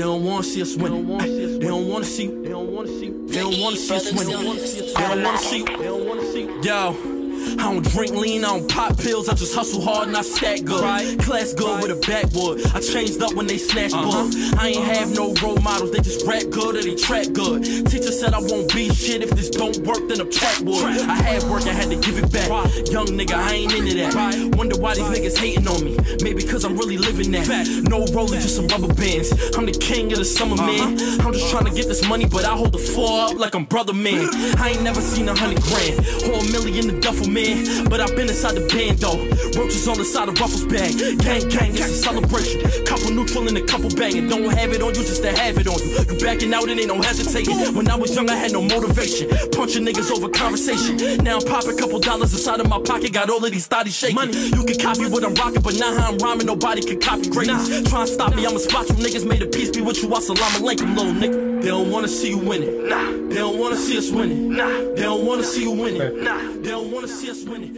They don't want to see us win. They don't want to see. They don't want to see. They don't want to see us win. They don't want to see. They don't want to see. Yo. I don't drink lean, I don't pop pills, I just hustle hard and I stack good. Right. Class good with a backwood. I changed up when they snatched uh-huh. books. I ain't have no role models, they just rap good or they trap good. Teacher said I won't be shit if this don't work, then I'm trap wood. I had work, I had to give it back. Young nigga, I ain't into that. Wonder why these niggas hating on me. Maybe cause I'm really living that. No rolling, just some rubber bands. I'm the king of the summer, man. Uh-huh. I'm just trying to get this money, but I hold the floor up like I'm brother, man. I ain't never seen a hundred grand or a million in the duffel, man. But I've been inside the band though. Roaches on the side of Ruffles bag. Gang, gang, it's a celebration. Couple neutral and a couple banging. Don't have it on you just to have it on you. You backing out and ain't no hesitating. When I was young, I had no motivation. Punching niggas over conversation. Now I'm popping couple dollars inside of my pocket. Got all of these thotties shaking. Money. You can copy what I'm rocking, but now how I'm rhyming, nobody can copy greatness. Nah. Try and stop me, I'ma spot you niggas. Made a peace be with you. Assalamu alaikum, little nigga. They don't wanna see you winning. Nah. They don't wanna see us winning. Nah. They don't wanna see you winning. Nah. They don't wanna see us winning.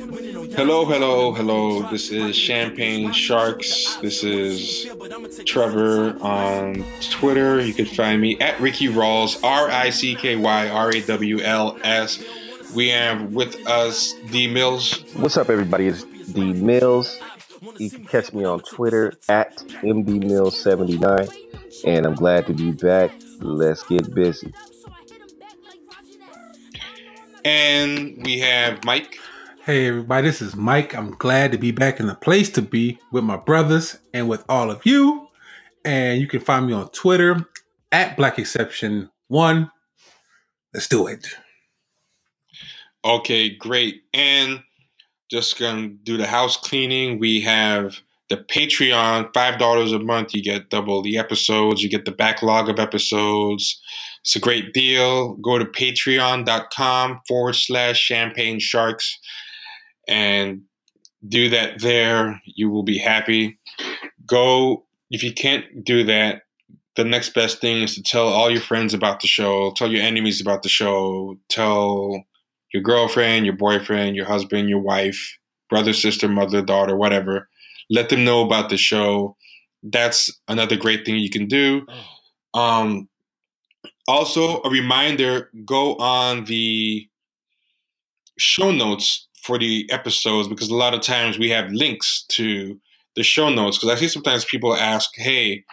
Hello, hello, hello. This is Champagne Sharks. This is Trevor on Twitter. You can find me at Ricky Rawls, R I C K Y R A W L S. We have with us D Mills. What's up, everybody? It's D Mills. You can catch me on Twitter at MDMills79. And I'm glad to be back. Let's get busy. And we have Mike. Hey everybody, this is Mike. I'm glad to be back in the place to be with my brothers and with all of you. And you can find me on Twitter at Black Exception One. Let's do it. Okay, great. And just gonna do the house cleaning. We have the Patreon, five dollars a month. You get double the episodes. You get the backlog of episodes. It's a great deal. Go to patreon.com forward slash champagne sharks and do that there. You will be happy. Go, if you can't do that, the next best thing is to tell all your friends about the show, tell your enemies about the show, tell your girlfriend, your boyfriend, your husband, your wife, brother, sister, mother, daughter, whatever. Let them know about the show. That's another great thing you can do. Um, also, a reminder go on the show notes for the episodes because a lot of times we have links to the show notes because I see sometimes people ask, "Hey,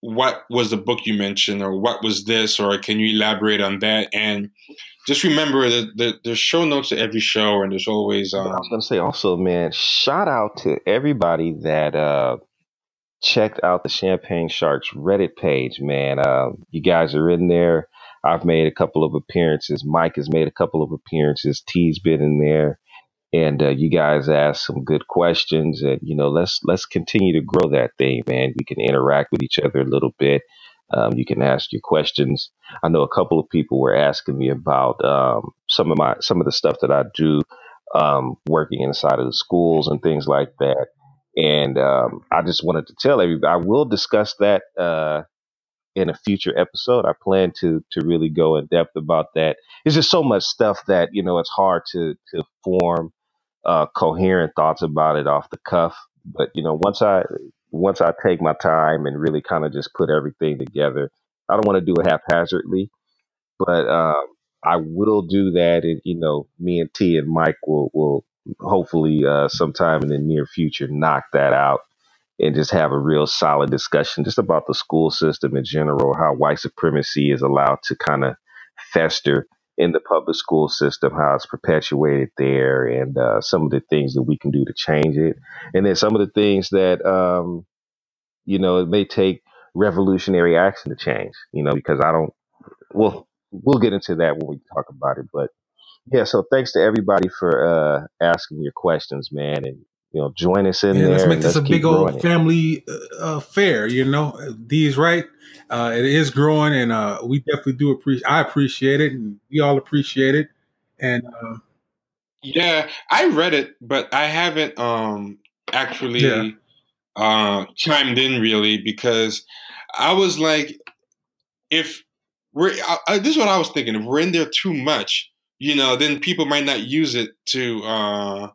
what was the book you mentioned, or what was this, or can you elaborate on that?" And just remember that the, there's show notes to every show, and there's always. Um, I was gonna say also, man, shout out to everybody that uh, checked out the Champagne Sharks Reddit page, man. Uh, you guys are in there I've made a couple of appearances. Mike has made a couple of appearances. T's been in there, and uh, you guys asked some good questions. And you know, let's let's continue to grow that thing, man. We can interact with each other a little bit. Um, you can ask your questions. I know a couple of people were asking me about um, some of my some of the stuff that I do, um, working inside of the schools and things like that. And um, I just wanted to tell everybody I will discuss that uh, in a future episode. I plan to to really go in depth about that. It's just so much stuff that you know it's hard to to form uh, coherent thoughts about it off the cuff. But you know, once I once I take my time and really kind of just put everything together, I don't want to do it haphazardly, but um, I will do that. And you know, me and T and Mike will will hopefully uh, sometime in the near future knock that out and just have a real solid discussion just about the school system in general, how white supremacy is allowed to kind of fester in the public school system, how it's perpetuated there, and uh, some of the things that we can do to change it, and then some of the things that um, you know it may take revolutionary action to change. You know, because I don't. Well, we'll get into that when we talk about it, but yeah. So thanks to everybody for uh, asking your questions, man, and you know, join us in yeah, there. Let's make this a big old family uh, affair. You know, D's right. Uh, it is growing, and uh, we definitely do appreciate. I appreciate it, and we all appreciate it. And uh, yeah, I read it, but I haven't um, actually yeah. Uh, chimed in really because I was like, if we're I, this is what I was thinking. If we're in there too much, you know, then people might not use it to uh,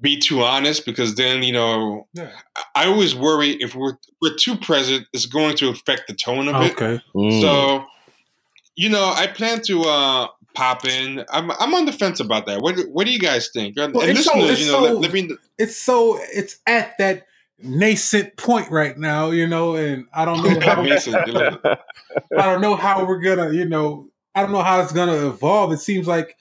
be too honest because then you know Yeah. I- I always worry if we're we're too present, it's going to affect the tone of it. Okay. Mm. So, you know, I plan to uh pop in. I'm I'm on the fence about that. What what do you guys think? And, Well, and it's so- it's you know, so- let, let me It's so it's at that nascent point right now, you know, and I don't know how Mason, I don't know how we're gonna, you know, I don't know how it's gonna evolve. It seems like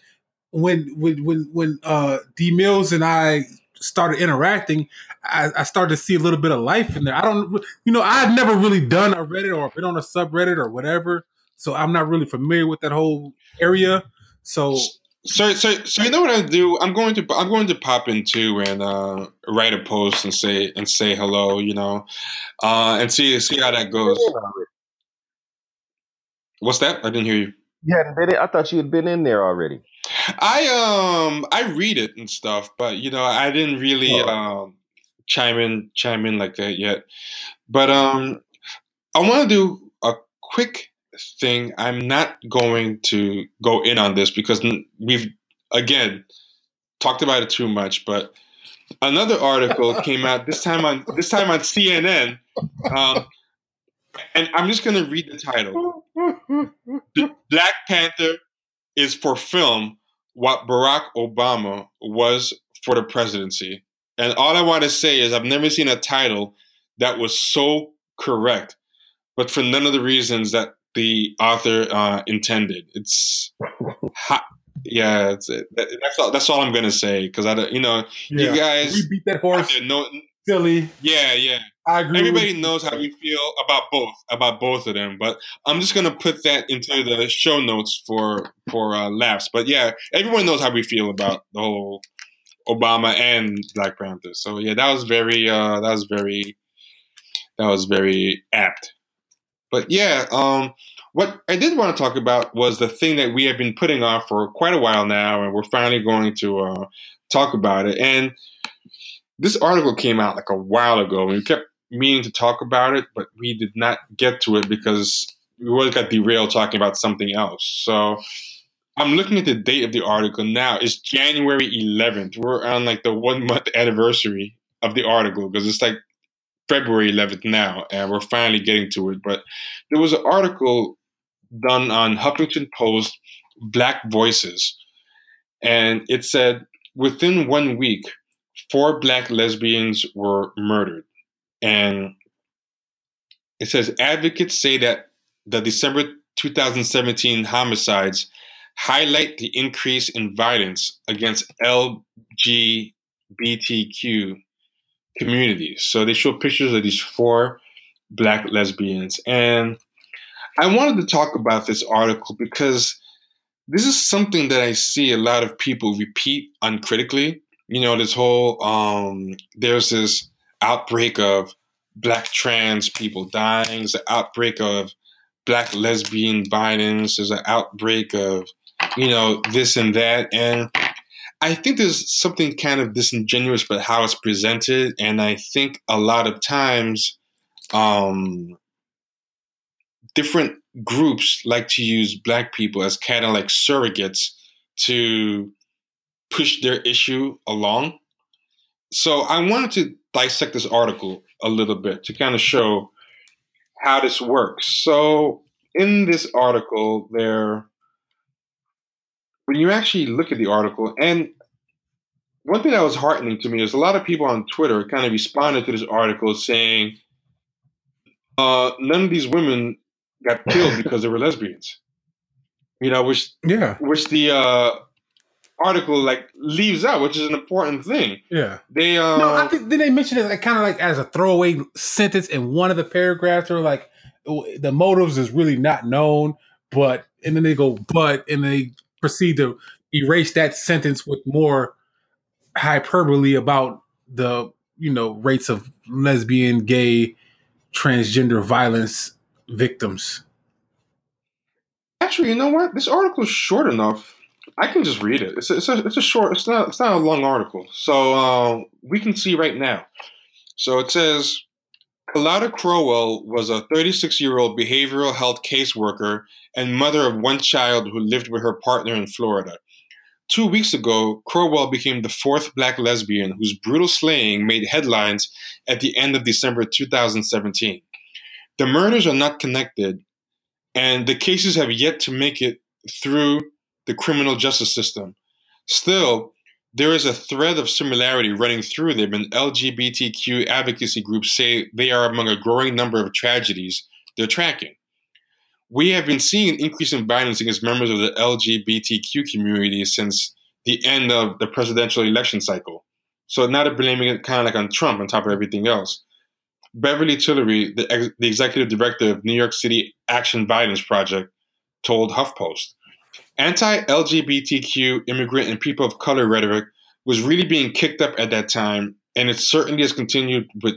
when when when when uh D Mills and I started interacting, I, I started to see a little bit of life in there. I don't, you know, I've never really done a Reddit or been on a subreddit or whatever, so I'm not really familiar with that whole area. So So, so, so you know what I do? I'm going to I'm going to pop in too and uh, write a post and say and say hello, you know, uh, and see see how that goes. What's that? I didn't hear you. You hadn't been in, I thought you had been in there already. I um I read it and stuff, but you know I didn't really Oh. um chime in chime in like that yet. But um I want to do a quick thing. I'm not going to go in on this because we've again talked about it too much. But another article came out this time on this time on CNN, um, and I'm just going to read the title. Black Panther is for film what Barack Obama was for the presidency. And all I want to say is I've never seen a title that was so correct, but for none of the reasons that the author uh, intended. It's hot. Yeah, it's, that, that's all. That's all I'm gonna say because I, don't- you know, yeah, you guys, we beat that horse, no, silly. yeah, yeah. I agree. Everybody knows how we feel about both about both of them, but I'm just gonna put that into the show notes for for uh, laughs. But yeah, everyone knows how we feel about the whole Obama and Black Panther. So yeah, that was very uh, that was very that was very apt. But yeah, um, what I did want to talk about was the thing that we have been putting off for quite a while now, and we're finally going to uh, talk about it. And this article came out like a while ago, and we kept meaning to talk about it, but we did not get to it because we always got derailed talking about something else. So I'm looking at the date of the article now. It's January 11th. We're on like the one month anniversary of the article because it's like February 11th now, and we're finally getting to it. But there was an article done on Huffington Post, Black Voices, and it said within one week, four black lesbians were murdered. And it says advocates say that the December 2017 homicides highlight the increase in violence against LGBTQ communities. So they show pictures of these four black lesbians. And I wanted to talk about this article because this is something that I see a lot of people repeat uncritically. You know, this whole um, there's this outbreak of black trans people dying. There's an outbreak of black lesbian violence. There's an outbreak of you know this and that, and I think there's something kind of disingenuous about how it's presented, and I think a lot of times, um, different groups like to use black people as kind of like surrogates to push their issue along. So I wanted to dissect this article a little bit to kind of show how this works. So in this article, there, when you actually look at the article, and one thing that was heartening to me is a lot of people on Twitter kind of responded to this article saying, uh, none of these women got killed because they were lesbians. You know, which yeah, which the uh, article like leaves out, which is an important thing. yeah. They uh, No, I think then they mentioned it like kind of like as a throwaway sentence in one of the paragraphs, or like the motives is really not known, but and then they go but and they proceed to erase that sentence with more hyperbole about the you know rates of lesbian, gay, transgender violence victims. Actually, you know what? This article is short enough. I can just read it. It's a, it's a, it's a short. It's not. It's not a long article. So uh, we can see right now. So it says, Kalada Crowell was a 36 year old behavioral health caseworker and mother of one child who lived with her partner in Florida. two weeks ago, Crowell became the fourth black lesbian whose brutal slaying made headlines at the end of December 2017. The murders are not connected, and the cases have yet to make it through the criminal justice system. Still, there is a thread of similarity running through them, and LGBTQ advocacy groups say they are among a growing number of tragedies they're tracking. We have been seeing an increase in violence against members of the LGBTQ community since the end of the presidential election cycle. So they're blaming it kind of like on Trump on top of everything else. Beverly Tillery, the, ex- the executive director of New York City Anti-Violence Project, told HuffPost. Anti LGBTQ immigrant and people of color rhetoric was really being kicked up at that time, and it certainly has continued with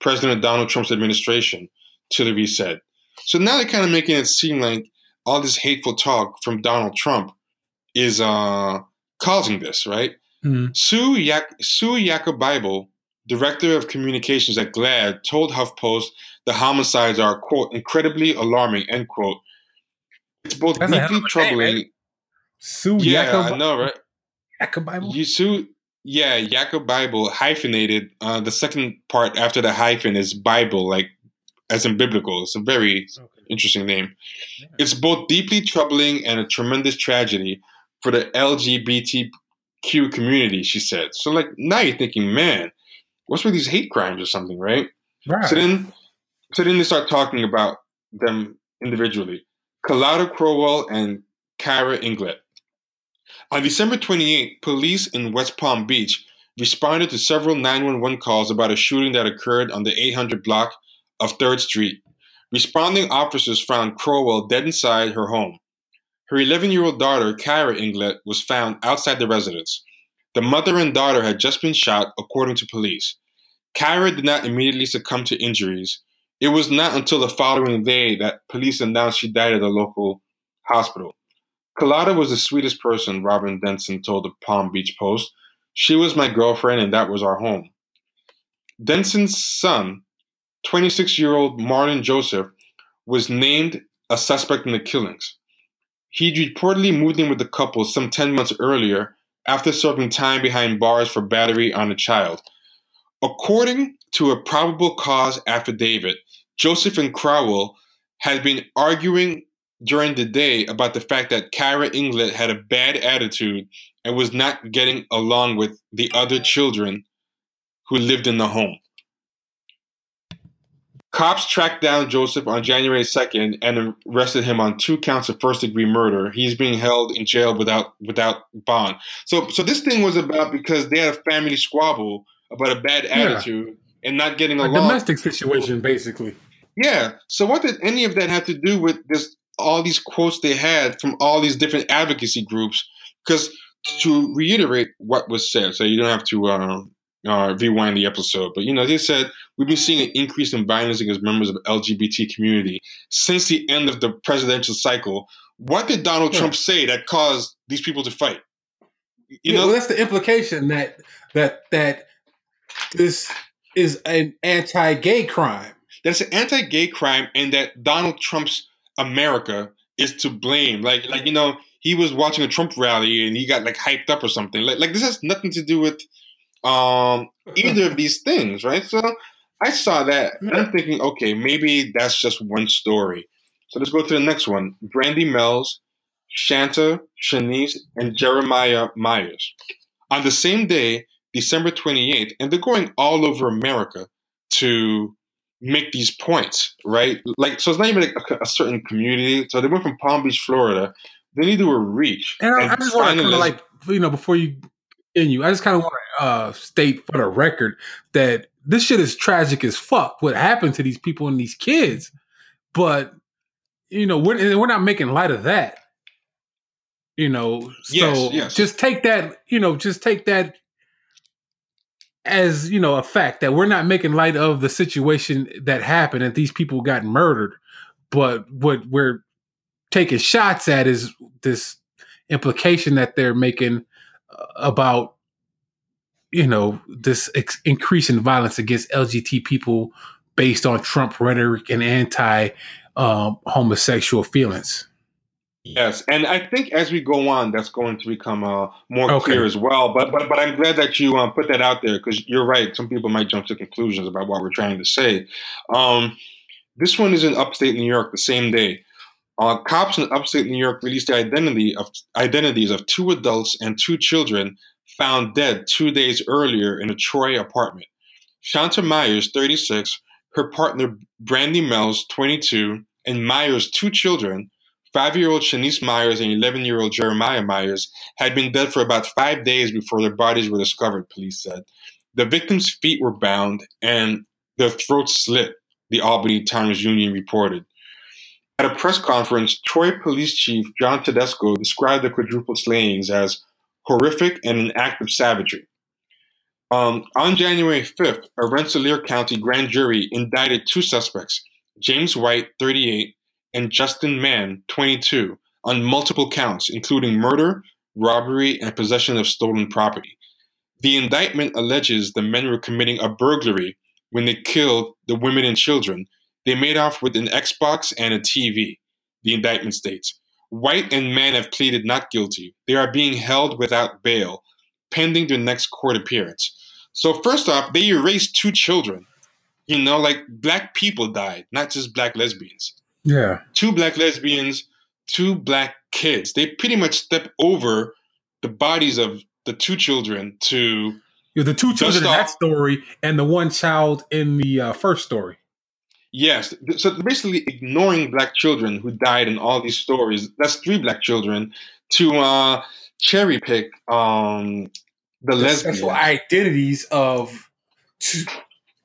President Donald Trump's administration, Tillery said. So now they're kind of making it seem like all this hateful talk from Donald Trump is uh, causing this, right? Mm-hmm. Sue, Yak- Sue Yacka-Bible, director of communications at GLAAD, told HuffPost the homicides are, quote, incredibly alarming, end quote. It's both That's deeply a name, troubling. right? Sue yeah, Jacob, I know, right? Jacob Bible. You Sue, yeah, Jacob Bible hyphenated. Uh, the second part after the hyphen is Bible, like as in biblical. It's a very interesting name. It's both deeply troubling and a tremendous tragedy for the LGBTQ community, she said. So, like, now you're thinking, man, what's with these hate crimes or something, right? Right. So then, so then they start talking about them individually. Kalada Crowell and Kara Inglet. On December 28, police in West Palm Beach responded to several 911 calls about a shooting that occurred on the 800 block of 3rd Street. Responding officers found Crowell dead inside her home. Her 11 year old daughter, Kara Inglet, was found outside the residence. The mother and daughter had just been shot, according to police. Kara did not immediately succumb to injuries. It was not until the following day that police announced she died at a local hospital. Kalada was the sweetest person, Robin Denson told the Palm Beach Post. She was my girlfriend, and that was our home. Denson's son, 26 year old Marlon Joseph, was named a suspect in the killings. He'd reportedly moved in with the couple some 10 months earlier after serving time behind bars for battery on a child. According to a probable cause affidavit, Joseph and Crowell had been arguing during the day about the fact that Kara Inglet had a bad attitude and was not getting along with the other children who lived in the home. Cops tracked down Joseph on January 2nd and arrested him on two counts of first degree murder. He's being held in jail without without bond. So so this thing was about because they had a family squabble about a bad attitude and not getting a along. domestic situation, basically. Yeah. So what did any of that have to do with this? All these quotes they had from all these different advocacy groups. Because to reiterate what was said, so you don't have to uh, uh, rewind the episode, but you know they said we've been seeing an increase in violence against members of the LGBT community since the end of the presidential cycle. What did Donald Yeah. Trump say that caused these people to fight? You yeah, know, well, that's the implication that that that this is an anti-gay crime. That's an anti-gay crime and that Donald Trump's America is to blame. Like like you know, he was watching a Trump rally and he got like hyped up or something. Like like this has nothing to do with um either of these things, right? So I saw that and I'm thinking, okay, maybe that's just one story. So let's go to the next one. Brandy Mells, Shanta, Shanice, and Jeremiah Myers. On the same day, December 28th, and they're going all over America to make these points, right? Like, so it's not even a, a certain community. So they went from Palm Beach, Florida. They need to do a reach. And I, I just want to a kind of les- like you know before you continue, I just kind of want to uh, state for the record that this shit is tragic as fuck. What happened to these people and these kids, but you know we're we're not making light of that. You know, so Yes, yes. just take that. You know, just take that as you know a fact that we're not making light of the situation that happened and these people got murdered. But what we're taking shots at is this implication that they're making uh, about you know this ex- increase in violence against lgt people based on trump rhetoric and anti um, homosexual feelings Yes, and I think as we go on, that's going to become uh, more Okay. clear as well. But but but I'm glad that you uh, put that out there because you're right. Some people might jump to conclusions about what we're trying to say. Um, this one is in upstate New York the same day. Uh, cops in upstate New York released the identity of identities of two adults and two children found dead two days earlier in a Troy apartment. Shanta Myers, 36, her partner Brandy Mells, 22, and Myers' two children, five-year-old Shanice Myers and 11-year-old Jeremiah Myers, had been dead for about five days before their bodies were discovered. Police said the victims' feet were bound and their throats slit. The Albany Times Union reported. At a press conference, Troy Police Chief John Tedesco described the quadruple slayings as horrific and an act of savagery. Um, on January 5th, a Rensselaer County grand jury indicted two suspects, James White, 38, and Justin Mann, 22, on multiple counts, including murder, robbery, and possession of stolen property. The indictment alleges the men were committing a burglary when they killed the women and children. They made off with an Xbox and a TV, the indictment states. White and Mann have pleaded not guilty. They are being held without bail, pending their next court appearance. So, first off, they erased two children. You know, like black people died, not just black lesbians Yeah. two black lesbians, two black kids. They pretty much step over the bodies of the two children to You're the two children in that story and the one child in the uh, first story. yes. So basically ignoring black children who died in all these stories. That's three black children to uh, cherry pick um, the The lesbians. sexual identities of two,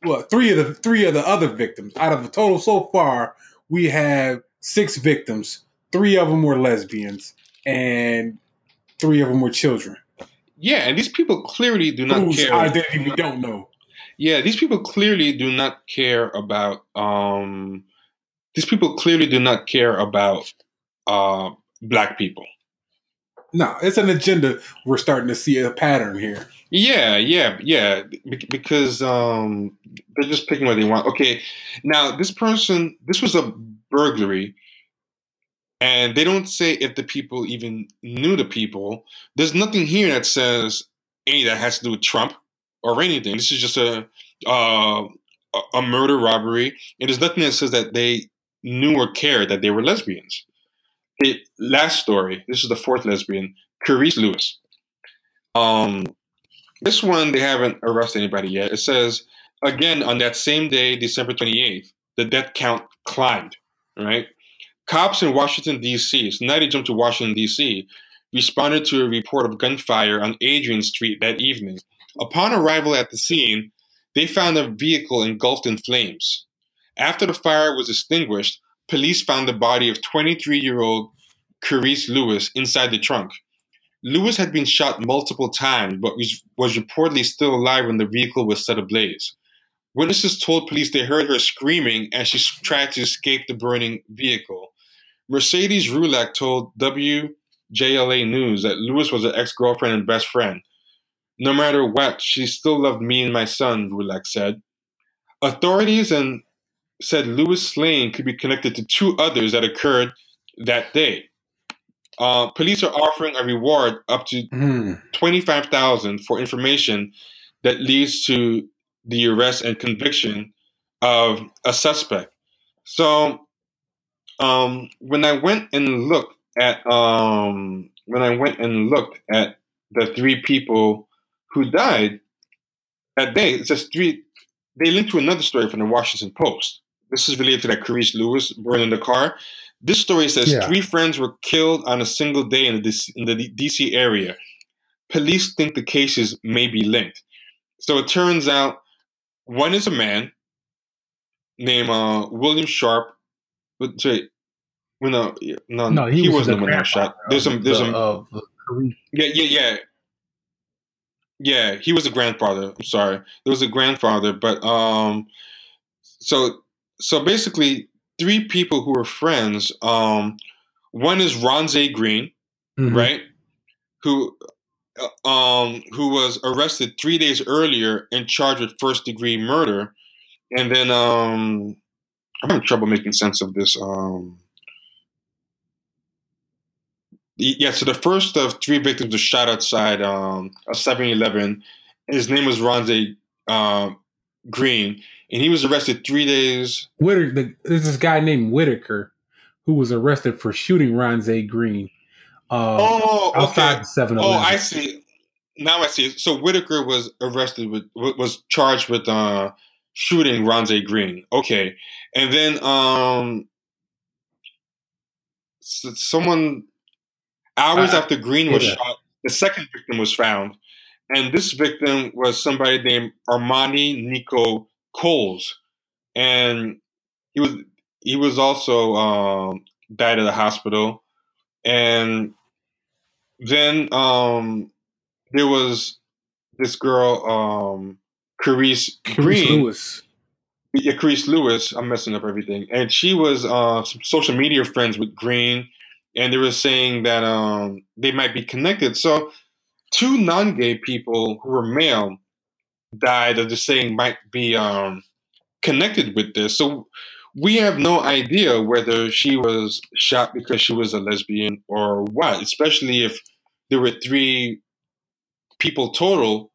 what three of the three of the other victims out of the total so far. We have six victims. Three of them were lesbians, and three of them were children. Yeah, and these people clearly do not Whose care. identity we don't know. Yeah, these people clearly do not care about. Um, these people clearly do not care about uh, black people. No, it's an agenda. We're starting to see a pattern here. Yeah, yeah, yeah. be- Because um, they're just picking what they want. Okay, now this person, this was a burglary, and they don't say if the people even knew the people. There's nothing here that says any that has to do with Trump or anything. This is just a uh, a- a murder robbery, and there's nothing that says that they knew or cared that they were lesbians. It, last story. This is the fourth lesbian, Carice Lewis. Um, this one, they haven't arrested anybody yet. It says, again, on that same day, December 28th, the death count climbed, right? Cops in Washington, D.C., so now they jump to Washington, D.C., responded to a report of gunfire on Adrian Street that evening. Upon arrival at the scene, they found a vehicle engulfed in flames. After the fire was extinguished, police found the body of 23 year old Carice Lewis inside the trunk. Lewis had been shot multiple times, but was, was reportedly still alive when the vehicle was set ablaze. Witnesses told police they heard her screaming as she tried to escape the burning vehicle. Mercedes Rulak told WJLA News that Lewis was her ex girlfriend and best friend. No matter what, she still loved me and my son, Rulak said. Authorities and said Lewis' slaying could be connected to two others that occurred that day. Uh, police are offering a reward up to Hmm. twenty-five thousand for information that leads to the arrest and conviction of a suspect. So, um, when I went and looked at um, when I went and looked at the three people who died that day, it says three. They linked to another story from the Washington Post. This is related to that Carice Lewis burning the car. This story says Yeah. three friends were killed on a single day in the, DC, in the DC area. Police think the cases may be linked. So it turns out one is a man named uh, William Sharp. But sorry, well, no, no, No, he, was, wasn't the the one that shot. There's some, there's the- some, Carice. yeah, yeah, yeah. Yeah, he was a grandfather. I'm sorry. There was a grandfather, but um so so basically three people who were friends. Um one is Ronze Green, Mhm. right? Who uh, um who was arrested 3 days earlier and charged with first degree murder. And then um I'm having trouble making sense of this um Yeah, so the first of three victims was shot outside um, a 7-Eleven. His name was Ronze uh, Green, and he was arrested three days. Whitaker, the, there's this guy named Whitaker who was arrested for shooting Ronze Green. Uh, oh, outside okay. Oh, I see. Now I see. So Whitaker was arrested with was charged with uh, shooting Ronze Green. Okay, and then um, someone hours uh, after Green was yeah. shot, the second victim was found, and this victim was somebody named Armani Nico Coles, and he was he was also um, died at the hospital, and then um, there was this girl, um, Carice, Green. Lewis. Yeah, Carice Lewis. I'm messing up everything. And she was uh, some social media friends with Green, and they were saying that um, they might be connected. So, two non-gay people who were male died. Of the saying might be um, connected with this. So, we have no idea whether she was shot because she was a lesbian or what. Especially if there were three people total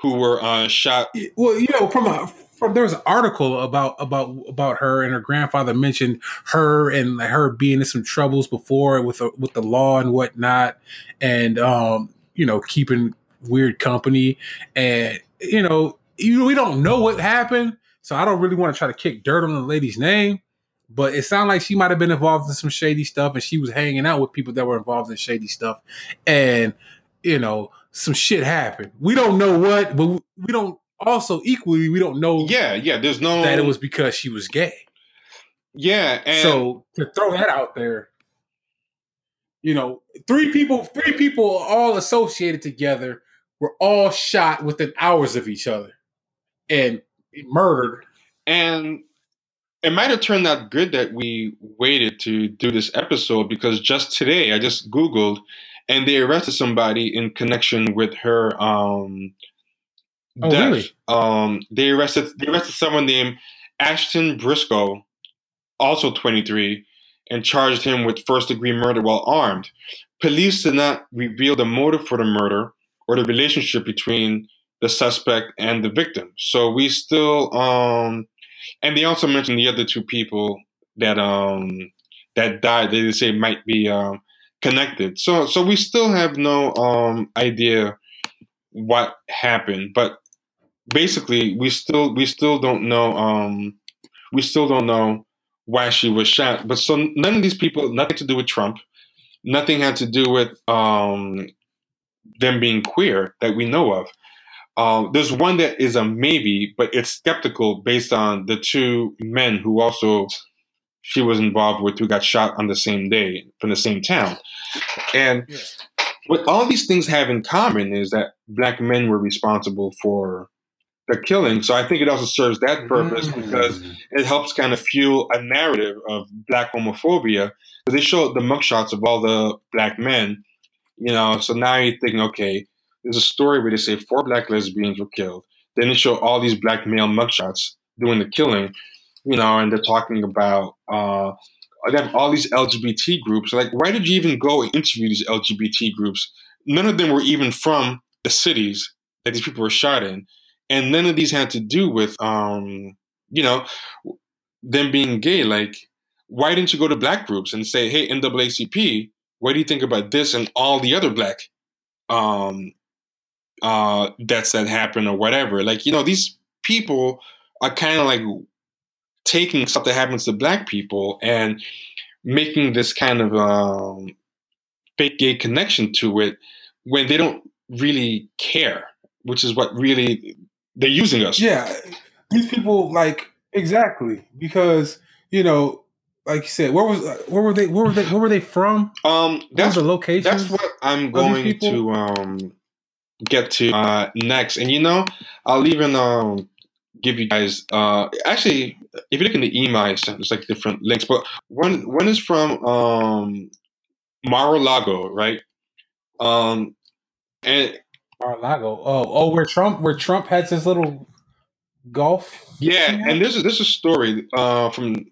who were uh, shot. Well, you know, from a from there was an article about about about her and her grandfather mentioned her and her being in some troubles before with the, with the law and whatnot, and um, you know, keeping weird company, and you know, you, we don't know what happened, so I don't really want to try to kick dirt on the lady's name. But it sounded like she might have been involved in some shady stuff, and she was hanging out with people that were involved in shady stuff, and you know, some shit happened. We don't know what, but we don't also equally we don't know. Yeah, yeah. There's no that it was because she was gay. Yeah, and so to throw that out there, you know, three people, three people all associated together were all shot within hours of each other and murdered. And it might have turned out good that we waited to do this episode because just today I just Googled and they arrested somebody in connection with her um, oh, death. Really? Um, they arrested they arrested someone named Ashton Briscoe, also 23, and charged him with first degree murder while armed. Police did not reveal the motive for the murder or the relationship between the suspect and the victim. So we still um, and they also mentioned the other two people that um that died. They say might be um connected. So so we still have no um, idea what happened, but basically we still we still don't know um, we still don't know why she was shot. But so none of these people nothing to do with Trump, nothing had to do with um, them being queer that we know of. Uh, there's one that is a maybe, but it's skeptical based on the two men who also she was involved with who got shot on the same day from the same town. And yeah. what all these things have in common is that black men were responsible for the killing. So I think it also serves that purpose mm. because it helps kind of fuel a narrative of black homophobia. So they show the mugshots of all the black men, you know. So now you're thinking, okay, there's a story where they say four black lesbians were killed. Then they show all these black male mugshots doing the killing you know, and they're talking about uh, they have all these LGBT groups. Like, why did you even go and interview these LGBT groups? None of them were even from the cities that these people were shot in, and none of these had to do with, um, you know, them being gay. Like, why didn't you go to black groups and say, "Hey, NAACP, what do you think about this and all the other black um, uh, deaths that happen or whatever?" Like, you know, these people are kind of like taking stuff that happens to black people and making this kind of um, fake gay connection to it when they don't really care, which is what really they're using us. Yeah, these people like exactly because you know, like you said, where was where were they? Where were they? Where were they from? Um, that's the location. That's what I'm going to um get to uh next, and you know, I'll even um give you guys uh actually if you look in the email I sent, there's like different links, but one one is from um Mar-a-Lago, right? Um and Mar-a-Lago. Oh, oh, where Trump where Trump has his little golf. Yeah, and this is this is a story uh from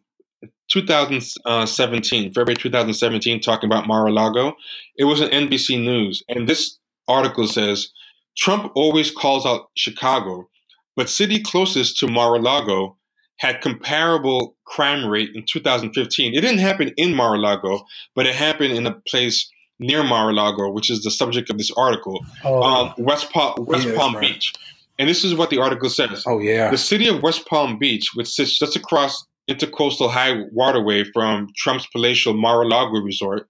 2017, February 2017, talking about Mar-a-Lago. It was an NBC News, and this article says Trump always calls out Chicago, but city closest to Mar-a-Lago had comparable crime rate in 2015. It didn't happen in Mar-a-Lago, but it happened in a place near Mar-a-Lago, which is the subject of this article, Oh, um, West Palm, West Yeah, Palm right. Beach. And this is what the article says. oh yeah. The city of West Palm Beach, which sits just across intercoastal high waterway from Trump's palatial Mar-a-Lago resort,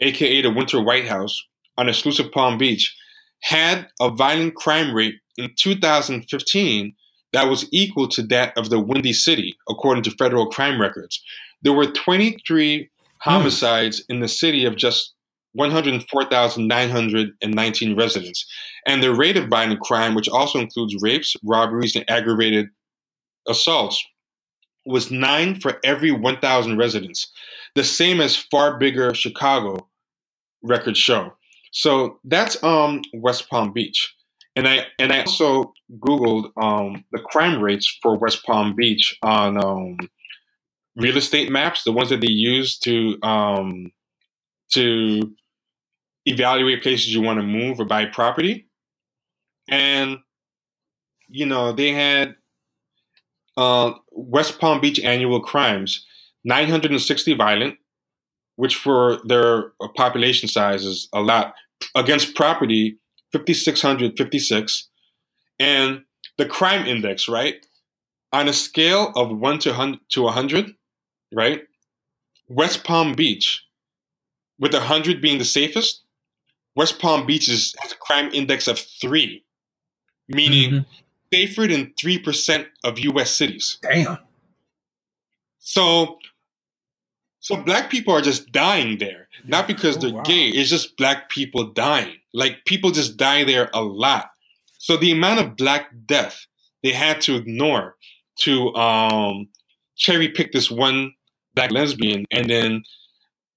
aka the Winter White House, on exclusive Palm Beach, had a violent crime rate in 2015 that was equal to that of the Windy City, according to federal crime records. There were 23 hmm. homicides in the city of just 104,919 residents. And the rate of violent crime, which also includes rapes, robberies, and aggravated assaults, was nine for every 1,000 residents, the same as far bigger Chicago records show. So that's um, West Palm Beach. And I and I also Googled um, the crime rates for West Palm Beach on um, real estate maps, the ones that they use to um, to evaluate places you want to move or buy property. And you know they had uh, West Palm Beach annual crimes, 960 violent, which for their population size is a lot, against property, 5,656. And the crime index, right? On a scale of 1 to 100, to 100 right? West Palm Beach, with 100 being the safest, West Palm Beach is, has a crime index of 3, meaning Mhm. Safer than 3% of US cities. Damn. So, so black people are just dying there, not because Oh, they're wow. gay. It's just black people dying. Like people just die there a lot. So the amount of black death they had to ignore to um, cherry pick this one black lesbian, and then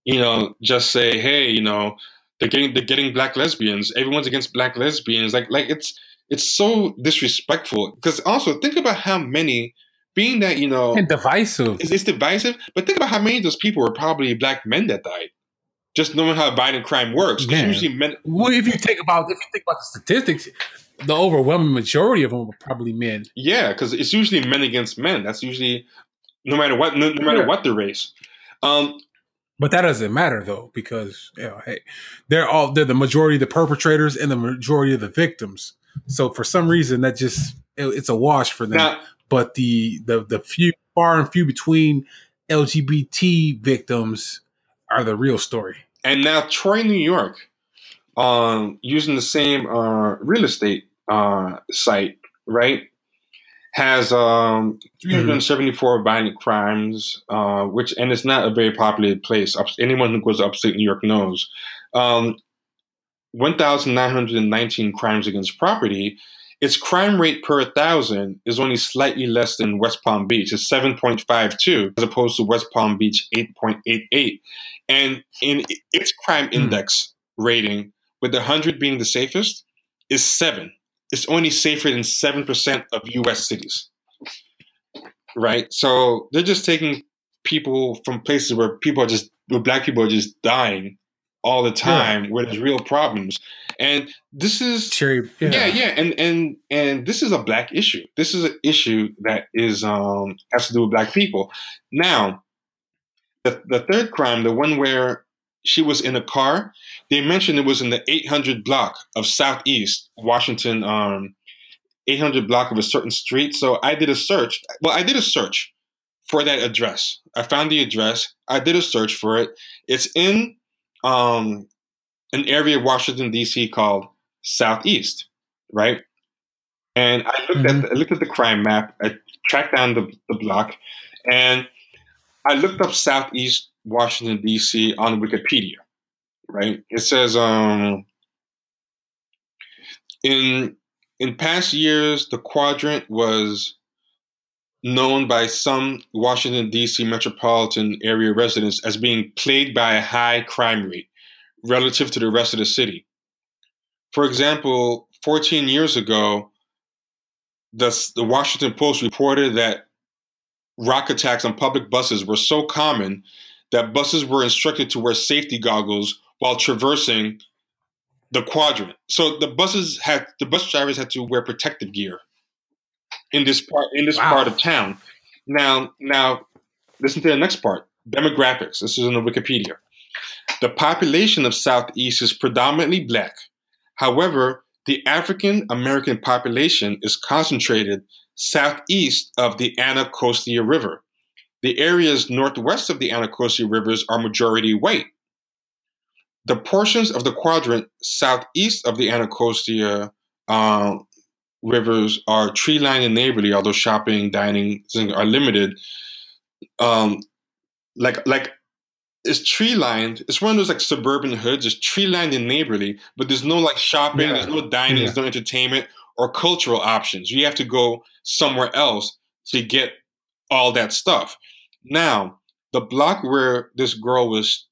you know just say, hey, you know, they're getting they're getting black lesbians. Everyone's against black lesbians. Like like it's it's so disrespectful. Because also think about how many, being that you know And divisive. it's, it's divisive, but think about how many of those people were probably black men that died. Just knowing how violent crime works Yeah. usually men. Well, if you think about if you think about the statistics, the overwhelming majority of them are probably men. Yeah, because it's usually men against men. That's usually no matter what, no, no matter Yeah. what the race. Um, But that doesn't matter though, because you know, hey, they're all they're the majority of the perpetrators and the majority of the victims. So for some reason, that just it- it's a wash for them. now, but the the the few far and few between LGBT victims are the real story. and now Troy, New York, um, using the same uh, real estate uh, site, right, has um, 374 violent crimes, uh, which and it's not a very populated place. Anyone who goes to upstate New York knows. Um, 1,919 crimes against property. Its crime rate per thousand is only slightly less than West Palm Beach. It's 7.52 as opposed to West Palm Beach 8.88. And in its crime Hmm. index rating, with the 100 being the safest, is 7. It's only safer than 7% of US cities. Right? So they're just taking people from places where people are just, where black people are just dying all the time, where there's real problems. And this is Cherry, yeah. yeah, and and and this is a black issue. This is an issue that is um has to do with black people. Now, the the third crime, the one where she was in a car, they mentioned it was in the 800 block of Southeast Washington, um, 800 block of a certain street. So I did a search. Well, I did a search for that address. I found the address. I did a search for it. It's in um an area of Washington D.C. called Southeast, right? And I looked at the, I looked at the crime map. I tracked down the, the block, and I looked up Southeast Washington D.C. on Wikipedia. Right? It says um, in in past years, the quadrant was known by some Washington D.C. metropolitan area residents as being plagued by a high crime rate relative to the rest of the city. For example, 14 years ago, the, the Washington Post reported that rock attacks on public buses were so common that buses were instructed to wear safety goggles while traversing the quadrant. So the buses had the bus drivers had to wear protective gear in this part in this wow. part of town. Now, now listen to the next part. Demographics. This is in the Wikipedia. The population of Southeast is predominantly black. However, the African American population is concentrated southeast of the Anacostia River. The areas northwest of the Anacostia rivers are majority white. The portions of the quadrant southeast of the Anacostia uh, rivers are tree lined and neighborly, although shopping, dining are limited. Um, like like it's tree lined. It's one of those like suburban hoods. It's tree lined and neighborly, but there's no like shopping, yeah. there's no dining, yeah. there's no entertainment or cultural options. You have to go somewhere else to get all that stuff. Now, the block where this girl was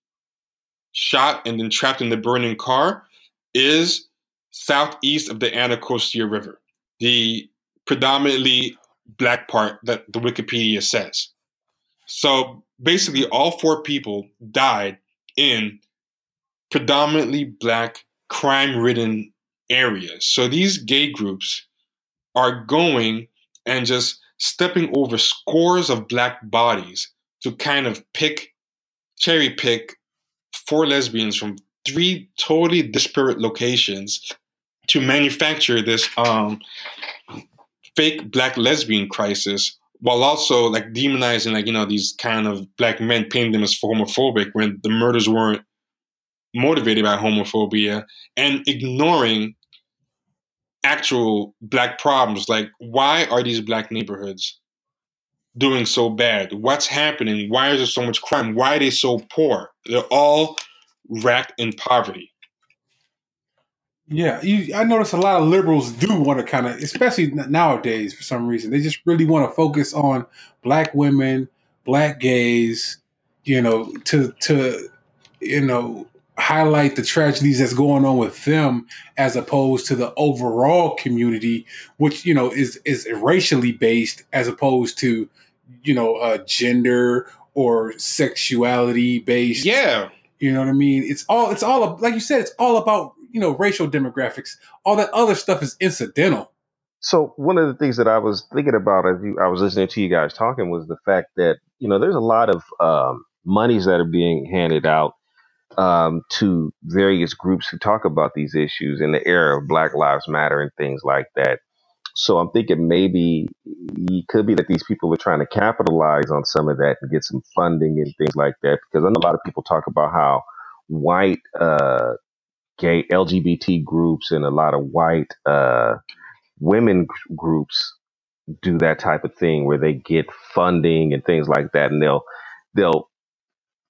shot and then trapped in the burning car is southeast of the Anacostia River, the predominantly black part that the Wikipedia says. So basically, all four people died in predominantly black, crime ridden areas. So these gay groups are going and just stepping over scores of black bodies to kind of pick, cherry pick four lesbians from three totally disparate locations to manufacture this um, fake black lesbian crisis while also like demonizing like you know these kind of black men painting them as homophobic when the murders weren't motivated by homophobia and ignoring actual black problems. Like why are these black neighborhoods doing so bad? What's happening? Why is there so much crime? Why are they so poor? They're all wrapped in poverty yeah you, i notice a lot of liberals do want to kind of especially nowadays for some reason they just really want to focus on black women black gays you know to to you know highlight the tragedies that's going on with them as opposed to the overall community which you know is is racially based as opposed to you know uh gender or sexuality based. Yeah. You know what i mean? It's all it's all like you said it's all about you know racial demographics all that other stuff is incidental so one of the things that i was thinking about as you, i was listening to you guys talking was the fact that you know there's a lot of um, monies that are being handed out um, to various groups who talk about these issues in the era of Black Lives Matter and things like that. So I'm thinking maybe it could be that these people are trying to capitalize on some of that and get some funding and things like that. Because I know a lot of people talk about how white uh, gay LGBT groups and a lot of white uh, women groups do that type of thing where they get funding and things like that, and they'll they'll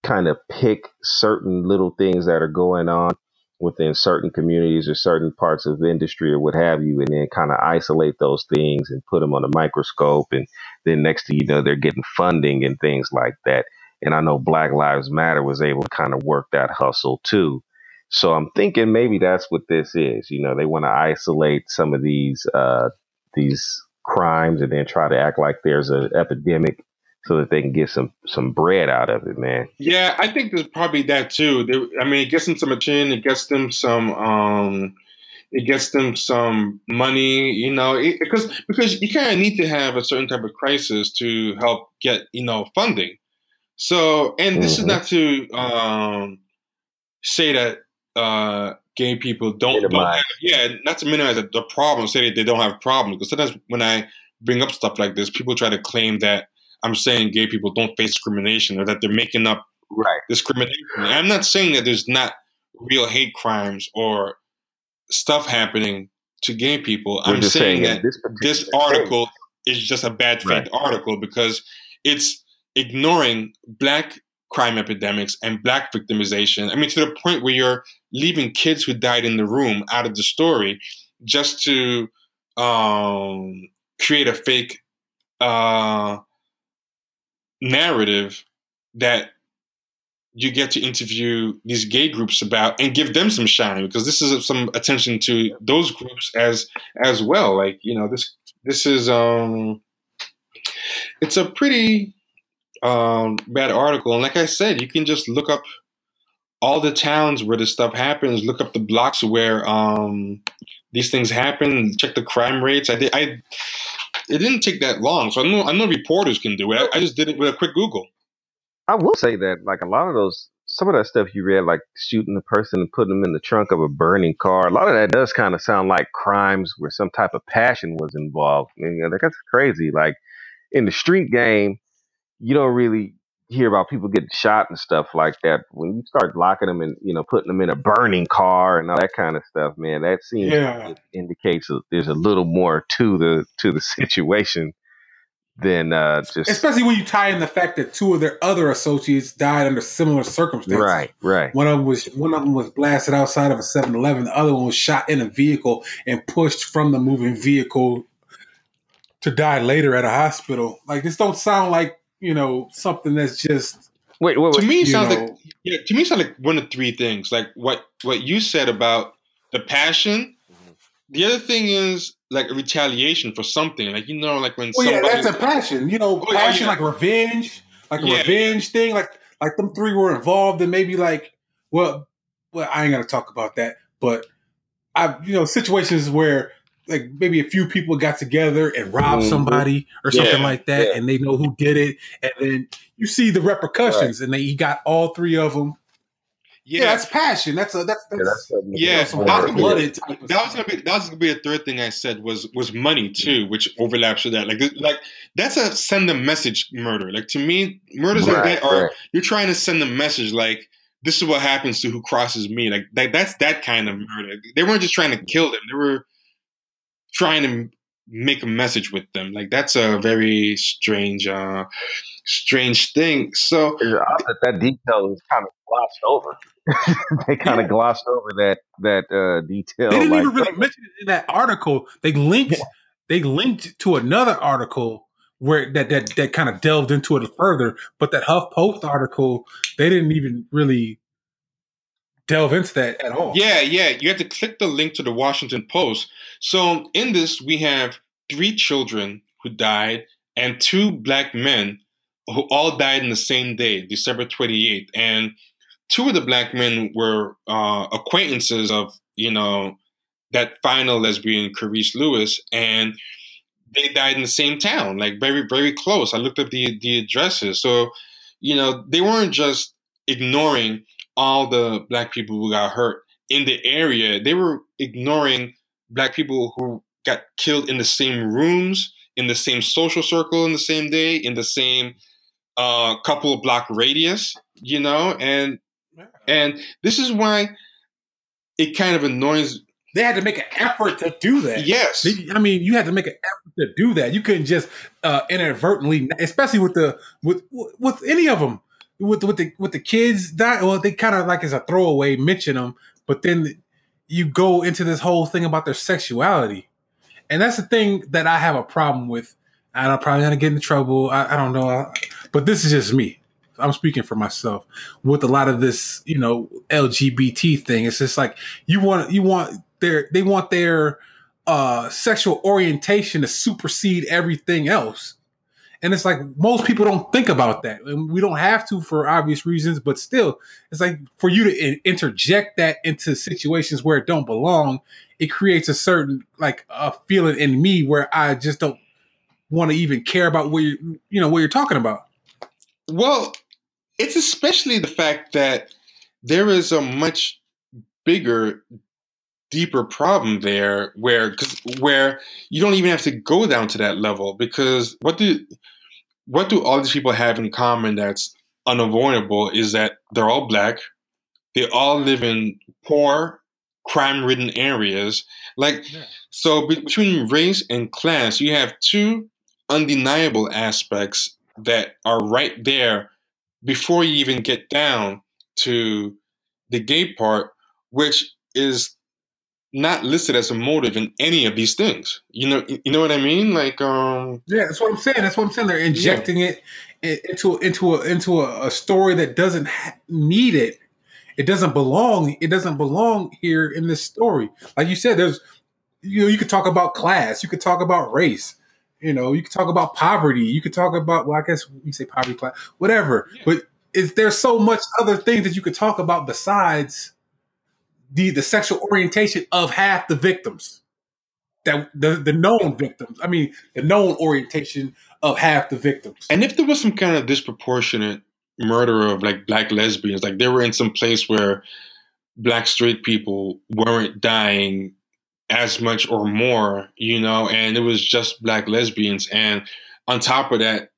kind of pick certain little things that are going on within certain communities or certain parts of industry or what have you, and then kind of isolate those things and put them on a microscope. And then next to you know, they're getting funding and things like that. And I know Black Lives Matter was able to kind of work that hustle too. So I'm thinking maybe that's what this is. You know, they want to isolate some of these uh, these crimes and then try to act like there's an epidemic so that they can get some some bread out of it, man. Yeah, I think there's probably that too. They, I mean, it gets them some attention, it gets them some, um, it gets them some money, you know, because because you kind of need to have a certain type of crisis to help get you know funding. So, and this mm-hmm. is not to um, say that uh, gay people don't, don't have, yeah, not to minimize the, the problem, say that they don't have problems. Because sometimes when I bring up stuff like this, people try to claim that I'm saying gay people don't face discrimination or that they're making up right. discrimination. I'm not saying that there's not real hate crimes or stuff happening to gay people. We're I'm saying, saying that this, this article case. is just a bad faith right. article because it's ignoring black crime epidemics and black victimization. I mean, to the point where you're leaving kids who died in the room out of the story just to um, create a fake uh, narrative that you get to interview these gay groups about and give them some shine because this is some attention to those groups as as well like you know this this is um it's a pretty um, bad article. And like I said, you can just look up all the towns where this stuff happens. Look up the blocks where um, these things happen. Check the crime rates. I did. I it didn't take that long, so I know I know reporters can do it. I, I just did it with a quick Google. I will say that like a lot of those some of that stuff you read, like shooting the person and putting them in the trunk of a burning car, a lot of that does kind of sound like crimes where some type of passion was involved. Mean, you know, that's crazy. Like in the street game, you don't really hear about people getting shot and stuff like that. When you start locking them and you know putting them in a burning car and all that kind of stuff, man, that seems Yeah. it indicates that there's a little more to the to the situation than uh, just Especially when you tie in the fact that two of their other associates died under similar circumstances. right, right. One of them was one of them was blasted outside of a 7-Eleven. The other one was shot in a vehicle and pushed from the moving vehicle to die later at a hospital. Like this don't sound like you know something that's just Wait, wait, To me, it sounds know, like yeah. To me, it sounds like one of three things. Like what what you said about the passion. Mm-hmm. The other thing is like a retaliation for something. Like you know, like when Well, yeah, that's a passion. You know, Oh, passion yeah. like revenge, like a Yeah. revenge thing. Like like them three were involved, and maybe like, well, well, I ain't gonna talk about that. But I, you know, situations where like maybe a few people got together and robbed Mhm. somebody or something Yeah, like that, yeah. and they know who did it, and then you see the repercussions, and they he got all three of them. Yeah, yeah, that's passion. That's a that's, that's, Yeah, that's Yeah, that's that- hot blooded type that was gonna be that was gonna be a third thing I said was was money too, which overlaps with that. Like like that's a send a message murder. Like to me, murders like that are right. you're trying to send a message like this is what happens to who crosses me. Like that, that's that kind of murder. They weren't just trying to kill them; they were trying to make a message with them. Like that's a very strange, uh strange thing. So that that detail is kind of glossed over. they kind of glossed over that that uh, detail. They didn't like, even really mention it in that article. They linked they linked to another article where that that that kind of delved into it further. But that HuffPost article, they didn't even really delve into that at all. Yeah, yeah. You have to click the link to the Washington Post. So in this, we have three children who died and two black men who all died in the same day, December 28th. And two of the black men were uh, acquaintances of, you know, that final lesbian, Kerrice Lewis, and they died in the same town, like very, very close. I looked up the the addresses. So, you know, they weren't just ignoring all the black people who got hurt in the area. They were ignoring black people who got killed in the same rooms, in the same social circle, in the same day, in the same uh, couple of block radius. You know, and and this is why it kind of annoys. They had to make an effort to do that. Yes, I mean, you had to make an effort to do that. You couldn't just uh, inadvertently, especially with the with with any of them, with with the with the kids that Well, they kind of like as a throwaway mention them, but then you go into this whole thing about their sexuality, and that's the thing that I have a problem with. And I'm probably gonna get in trouble. I, I don't know, but this is just me. I'm speaking for myself with a lot of this, you know, LGBT thing. It's just like you want you want their they want their uh sexual orientation to supersede everything else. And it's like most people don't think about that. And we don't have to for obvious reasons, but still, it's like for you to in- interject that into situations where it don't belong, it creates a certain like a feeling in me where I just don't want to even care about what you you know what you're talking about. Well, it's especially the fact that there is a much bigger, deeper problem there, where cause, where you don't even have to go down to that level because what do what do all these people have in common that's unavoidable is that they're all black, they all live in poor, crime-ridden areas. Like so, be- between race and class, you have two undeniable aspects that are right there before you even get down to the gay part, which is not listed as a motive in any of these things. You know, you know what I mean? Like, um, Yeah, that's what I'm saying. That's what I'm saying. They're injecting it into into a into a, a story that doesn't ha- need it. It doesn't belong. It doesn't belong here in this story. Like you said, there's you know you could talk about class, you could talk about race, You know, you could talk about poverty. You could talk about well, I guess you say poverty class, whatever. Yeah. But is there's so much other things that you could talk about besides the the sexual orientation of half the victims. That the the known victims. I mean, the known orientation of half the victims. And if there was some kind of disproportionate murder of like black lesbians, like they were in some place where black straight people weren't dying as much or more, you know, and it was just black lesbians. And on top of that,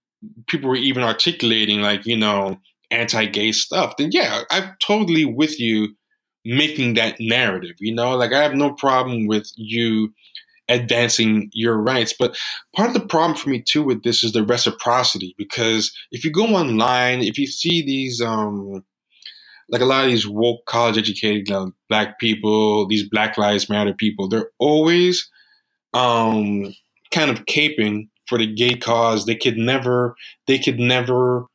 people were even articulating like, you know, anti gay stuff, then yeah, I'm totally with you making that narrative, you know, like I have no problem with you advancing your rights. But part of the problem for me too with this is the reciprocity because if you go online, if you see these um like a lot of these woke college educated uh, black people, these Black Lives Matter people, they're always um kind of caping for the gay cause. They could never they could never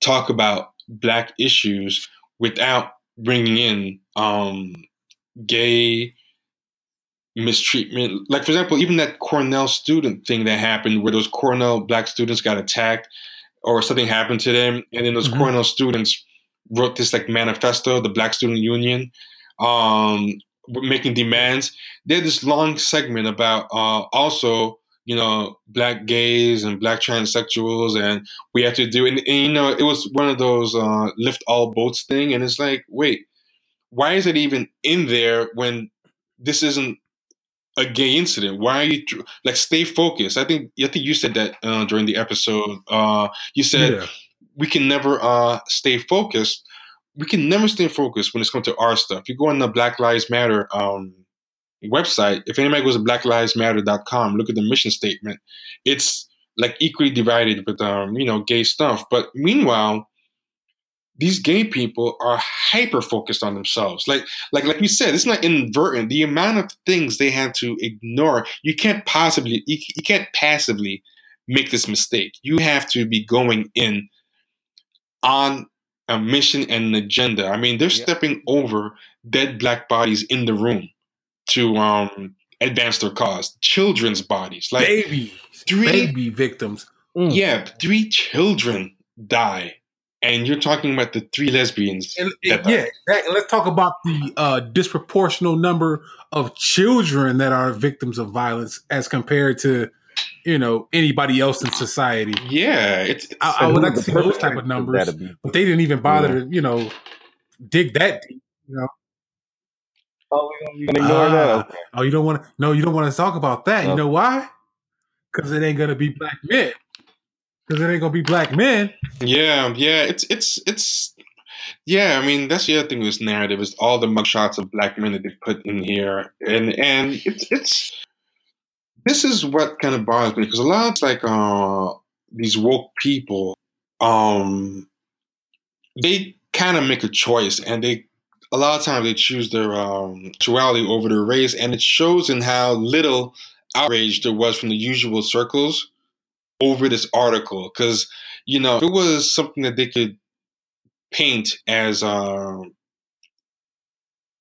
talk about black issues without bringing in um gay mistreatment. Like for example, even that Cornell student thing that happened where those Cornell black students got attacked or something happened to them and then those Mhm. Cornell students wrote this like manifesto, the Black Student Union, um, making demands. They had this long segment about uh, also, you know, black gays and black transsexuals, and we have to do. And, and you know, it was one of those uh, lift all boats thing, and it's like, wait, why is it even in there when this isn't a gay incident? Why are you like stay focused? I think I think you said that uh, during the episode. Uh, you said Yeah. we can never uh, stay focused. We can never stay focused when it's come to our stuff. You go on the Black Lives Matter um, website. If anybody goes to blacklivesmatter.com, look at the mission statement. It's like equally divided with um, you know gay stuff. But meanwhile, these gay people are hyper focused on themselves. Like like like we said, it's not inadvertent. The amount of things they had to ignore, you can't possibly you, you can't passively make this mistake. You have to be going in on a mission and an agenda. I mean, they're Yeah. stepping over dead black bodies in the room to um advance their cause. Children's bodies. Like baby, three baby victims. Mm. yeah, three children die. And you're talking about the three lesbians. And, that and yeah, died. that- let's talk about the uh, disproportional number of children that are victims of violence as compared to, you know, anybody else in society. Yeah, it's I, I would like to see those type of numbers, be? but they didn't even bother to, you know, dig that deep. You know. Oh, we gonna ignore that? Ah. Okay. Oh, you don't want to? No, you don't want to talk about that. You know why? Because it ain't gonna be black men. Because it ain't gonna be black men. yeah, yeah, it's it's it's yeah, I mean that's the other thing with this narrative is all the mugshots of black men that they put in here. And and it's it's this is what kind of bothers me because a lot of like uh these woke people um they kind of make a choice and they a lot of times they choose their um sexuality over their race and it shows in how little outrage there was from the usual circles over this article because you know if it was something that they could paint as um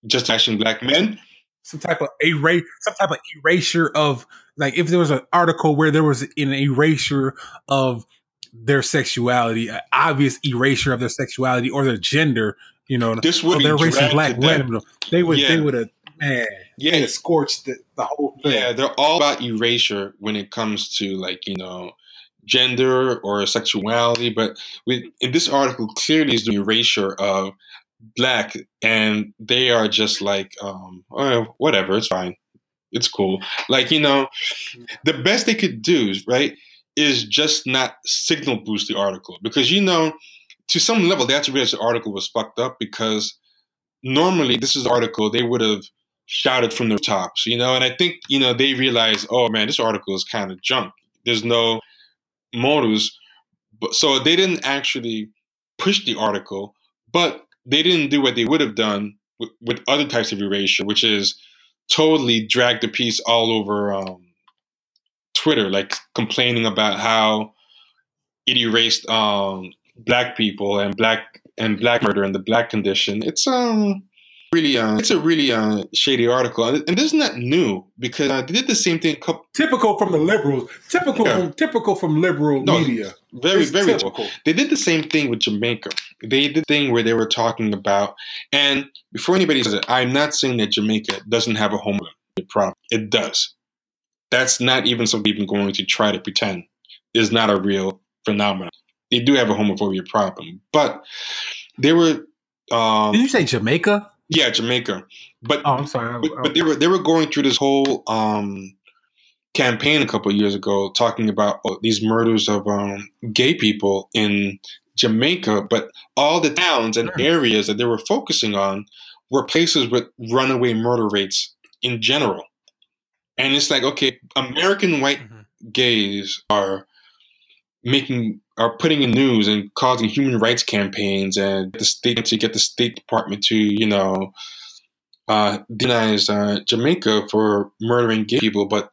just actually black men Some type of erase, some type of erasure of like if there was an article where there was an erasure of their sexuality, an obvious erasure of their sexuality or their gender. You know, this would they're erasing black women. They would, they would have, man, yeah have scorched the, the whole thing. Yeah, they're all about erasure when it comes to like you know gender or sexuality. But with in this article, clearly is the erasure of black, and they are just like, um, oh, whatever, it's fine, it's cool. Like you know, the best they could do, right, is just not signal boost the article because you know, to some level, they have to realize the article was fucked up because normally this is the article they would have shouted from the tops, you know. And I think you know they realize, oh man, this article is kind of junk. There's no motives, but so they didn't actually push the article, but they didn't do what they would have done with, with other types of erasure, which is totally drag the piece all over um, Twitter, like complaining about how it erased um, black people and black and black murder and the black condition. It's um really uh, it's a really uh, shady article, and, this is not new because uh, they did the same thing. Couple, typical from the liberals. Typical Yeah. from typical from liberal No, media. very It's very typical. They did the same thing with Jamaica. They did the thing where they were talking about, and before anybody says it, I'm not saying that Jamaica doesn't have a homeless problem. It does. That's not even something even going to try to pretend is not a real phenomenon. They do have a homophobia problem, but they were, um, Did you say Jamaica? Yeah, Jamaica. But Oh, I'm sorry. but, but they were they were going through this whole um, campaign a couple of years ago, talking about oh, these murders of um, gay people in Jamaica. But all the towns and Hmm. areas that they were focusing on were places with runaway murder rates in general. And it's like, okay, American white Mhm. gays are making are putting in news and causing human rights campaigns and the state to get the State Department to you know uh, uh, Jamaica for murdering gay people, but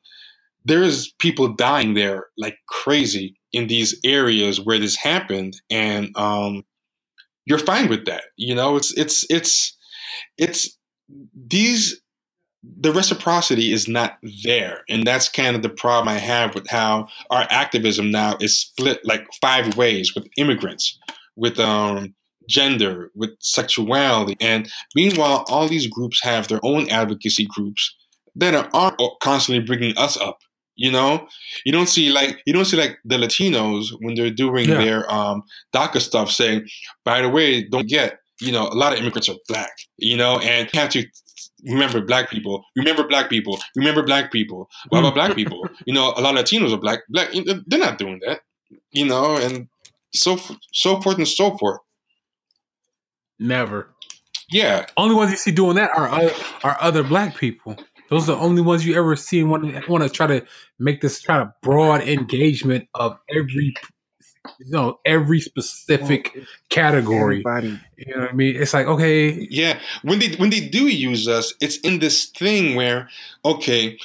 there's people dying there like crazy in these areas where this happened, and um, you're fine with that. You know, it's it's it's it's these the reciprocity is not there. And that's kind of the problem i have with how our activism now is split like five ways with immigrants with um gender with sexuality. And meanwhile all these groups have their own advocacy groups that are, constantly bringing us up you know? You don't see like you don't see like the latinos when they're doing Yeah. their um daca stuff saying by the way don't get you know a lot of immigrants are black you know? And you have to remember black people. Remember black people. Remember black people. What about black people? You know a lot of latinos are black. Black they're not doing that you know and so so forth and so forth. Never. yeah. Only ones you see doing that are other, are other black people. Those are the only ones you ever see want to want to try to make this kind of broad engagement of every you know every specific category. Everybody, You know what I mean? It's like okay, Yeah, when they when they do use us, it's in this thing where okay,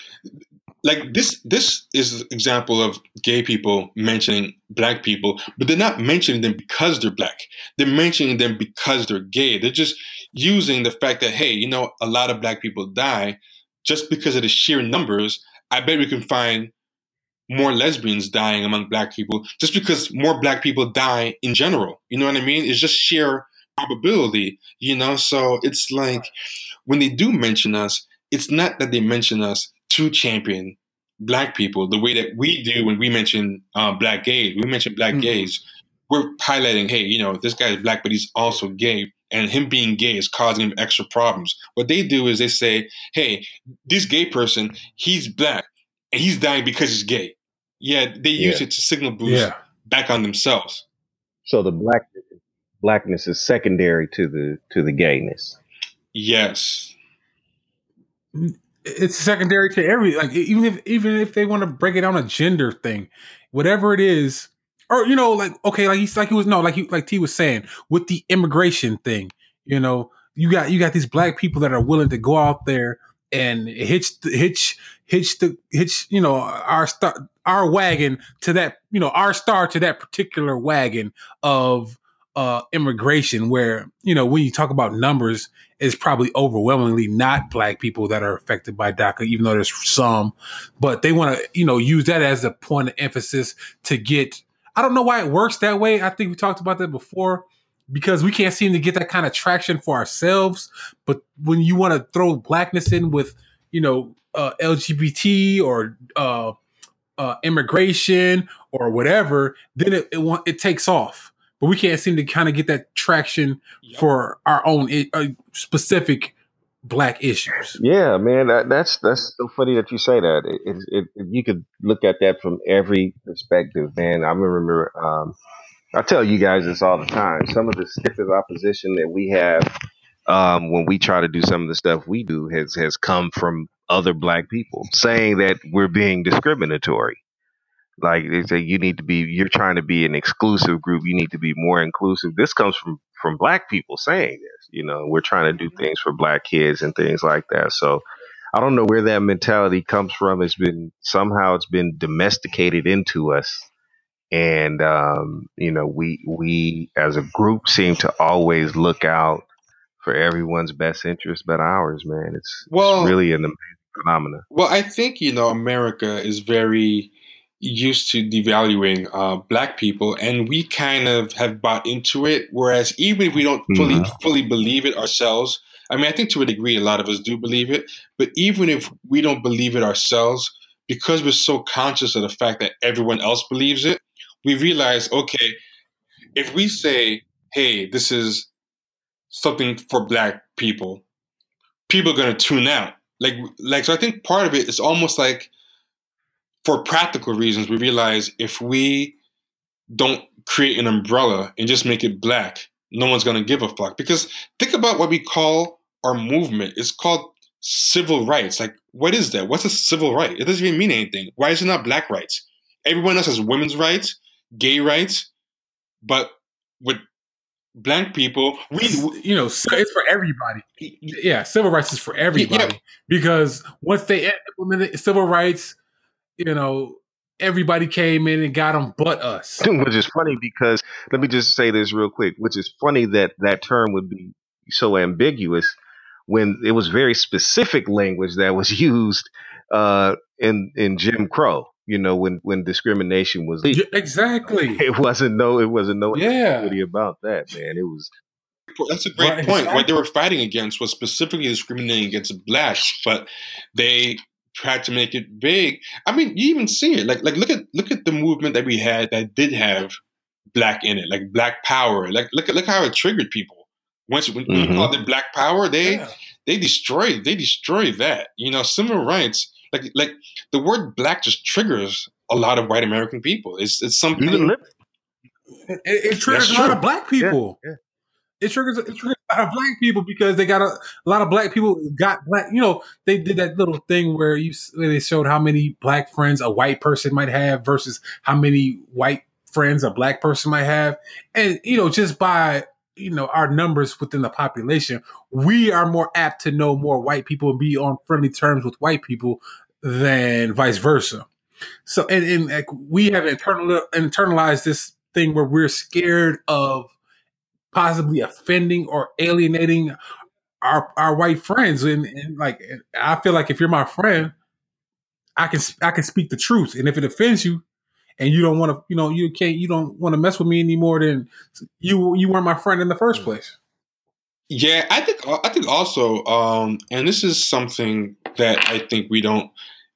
like this this is an example of gay people mentioning black people, but they're not mentioning them because they're black. They're mentioning them because they're gay. They're just using the fact that hey, you know, a lot of black people die just because of the sheer numbers. I bet we can find more lesbians dying among black people just because more black people die in general. You know what I mean? It's just sheer probability, you know? So it's like when they do mention us, it's not that they mention us to champion black people the way that we do when we mention uh, black gays. We mention black Mhm. gays. We're highlighting, hey, you know, this guy is black, but he's also gay. And him being gay is causing him extra problems. What they do is they say, hey, this gay person, he's black and he's dying because he's gay. Yeah, they use Yeah. it to signal boost yeah, back on themselves. so the black blackness is secondary to the to the gayness. Yes. it's secondary to every like even if even if they want to break it down a gender thing, whatever it is, or you know like okay like he's like he was no like he like T was saying with the immigration thing, you know you got you got these black people that are willing to go out there and hitch hitch hitch the hitch you know our star our wagon to that you know our star to that particular wagon of uh immigration where you know when you talk about numbers it's probably overwhelmingly not black people that are affected by DACA, even though there's some, but they want to, you know, use that as a point of emphasis to get. I don't know why it works that way. I think we talked about that before because we can't seem to get that kind of traction for ourselves. But when you want to throw blackness in with, you know, uh, LGBT or uh, uh, immigration or whatever, then it it, want, it takes off. But we can't seem to kind of get that traction Yep. for our own uh, specific black issues. Yeah, man, that, that's that's so funny that you say that. It, it, it, you could look at that from every perspective, man. I remember, um, I tell you guys this all the time. Some of the stiffest opposition that we have um, when we try to do some of the stuff we do has has come from other black people saying that we're being discriminatory. Like they say, you need to be. You're trying to be an exclusive group. You need to be more inclusive. This comes from from black people saying this. You know, we're trying to do things for black kids and things like that. So I don't know where that mentality comes from. It's been somehow it's been domesticated into us, and um, you know, we we as a group seem to always look out for everyone's best interest but ours, man. It's, Well- it's really an amazing phenomenon. Well, I think you know America is very used to devaluing uh, black people, and we kind of have bought into it. Whereas even if we don't fully Mhm. fully believe it ourselves, I mean, I think to a degree a lot of us do believe it. But even if we don't believe it ourselves, because we're so conscious of the fact that everyone else believes it, we realize, okay, if we say, "Hey, this is something for black people," people are to tune out. Like, like so. I think part of it is almost like, for practical reasons, we realize if we don't create an umbrella and just make it black, no one's going to give a fuck. Because think about what we call our movement. It's called civil rights. Like, what is that? What's a civil right? It doesn't even mean anything. Why is it not black rights? Everyone else has women's rights, gay rights, but with black people, we. you know it's for everybody. Yeah, civil rights is for everybody because once they implemented civil rights, you know, everybody came in and got them, but us. which is funny because let me just say this real quick. Which is funny that that term would be so ambiguous when it was very specific language that was used uh, in in Jim Crow. You know, when when discrimination was Yeah, exactly. it wasn't no it wasn't no Yeah. about that man. It was That's a great Right, point. What they were fighting against was specifically discriminating against blacks, but they tried to make it big I mean, you even see it. Like, like look at look at the movement that we had that did have black in it, like Black Power. Like, look at look how it triggered people. Once when you Mhm. called it Black Power, they Yeah. they destroyed they destroyed that. You know, civil rights. Like like the word black just triggers a lot of white American people. It's it's something. even lip. It, it triggers That's a lot of black people. yeah. It triggers, it triggers a lot of black people because they got a, a lot of black people got black. You know, they did that little thing where you where they showed how many black friends a white person might have versus how many white friends a black person might have, and you know, just by you know our numbers within the population, we are more apt to know more white people and be on friendly terms with white people than vice versa. So, and, and like we have internal, internalized this thing where we're scared of possibly offending or alienating our our white friends, and, and like I feel like if you're my friend, I can I can speak the truth, and if it offends you, and you don't want to, you know, you can't, you don't want to mess with me anymore, than you you weren't my friend in the first place. Yeah, I think I think also, um, and this is something that I think we don't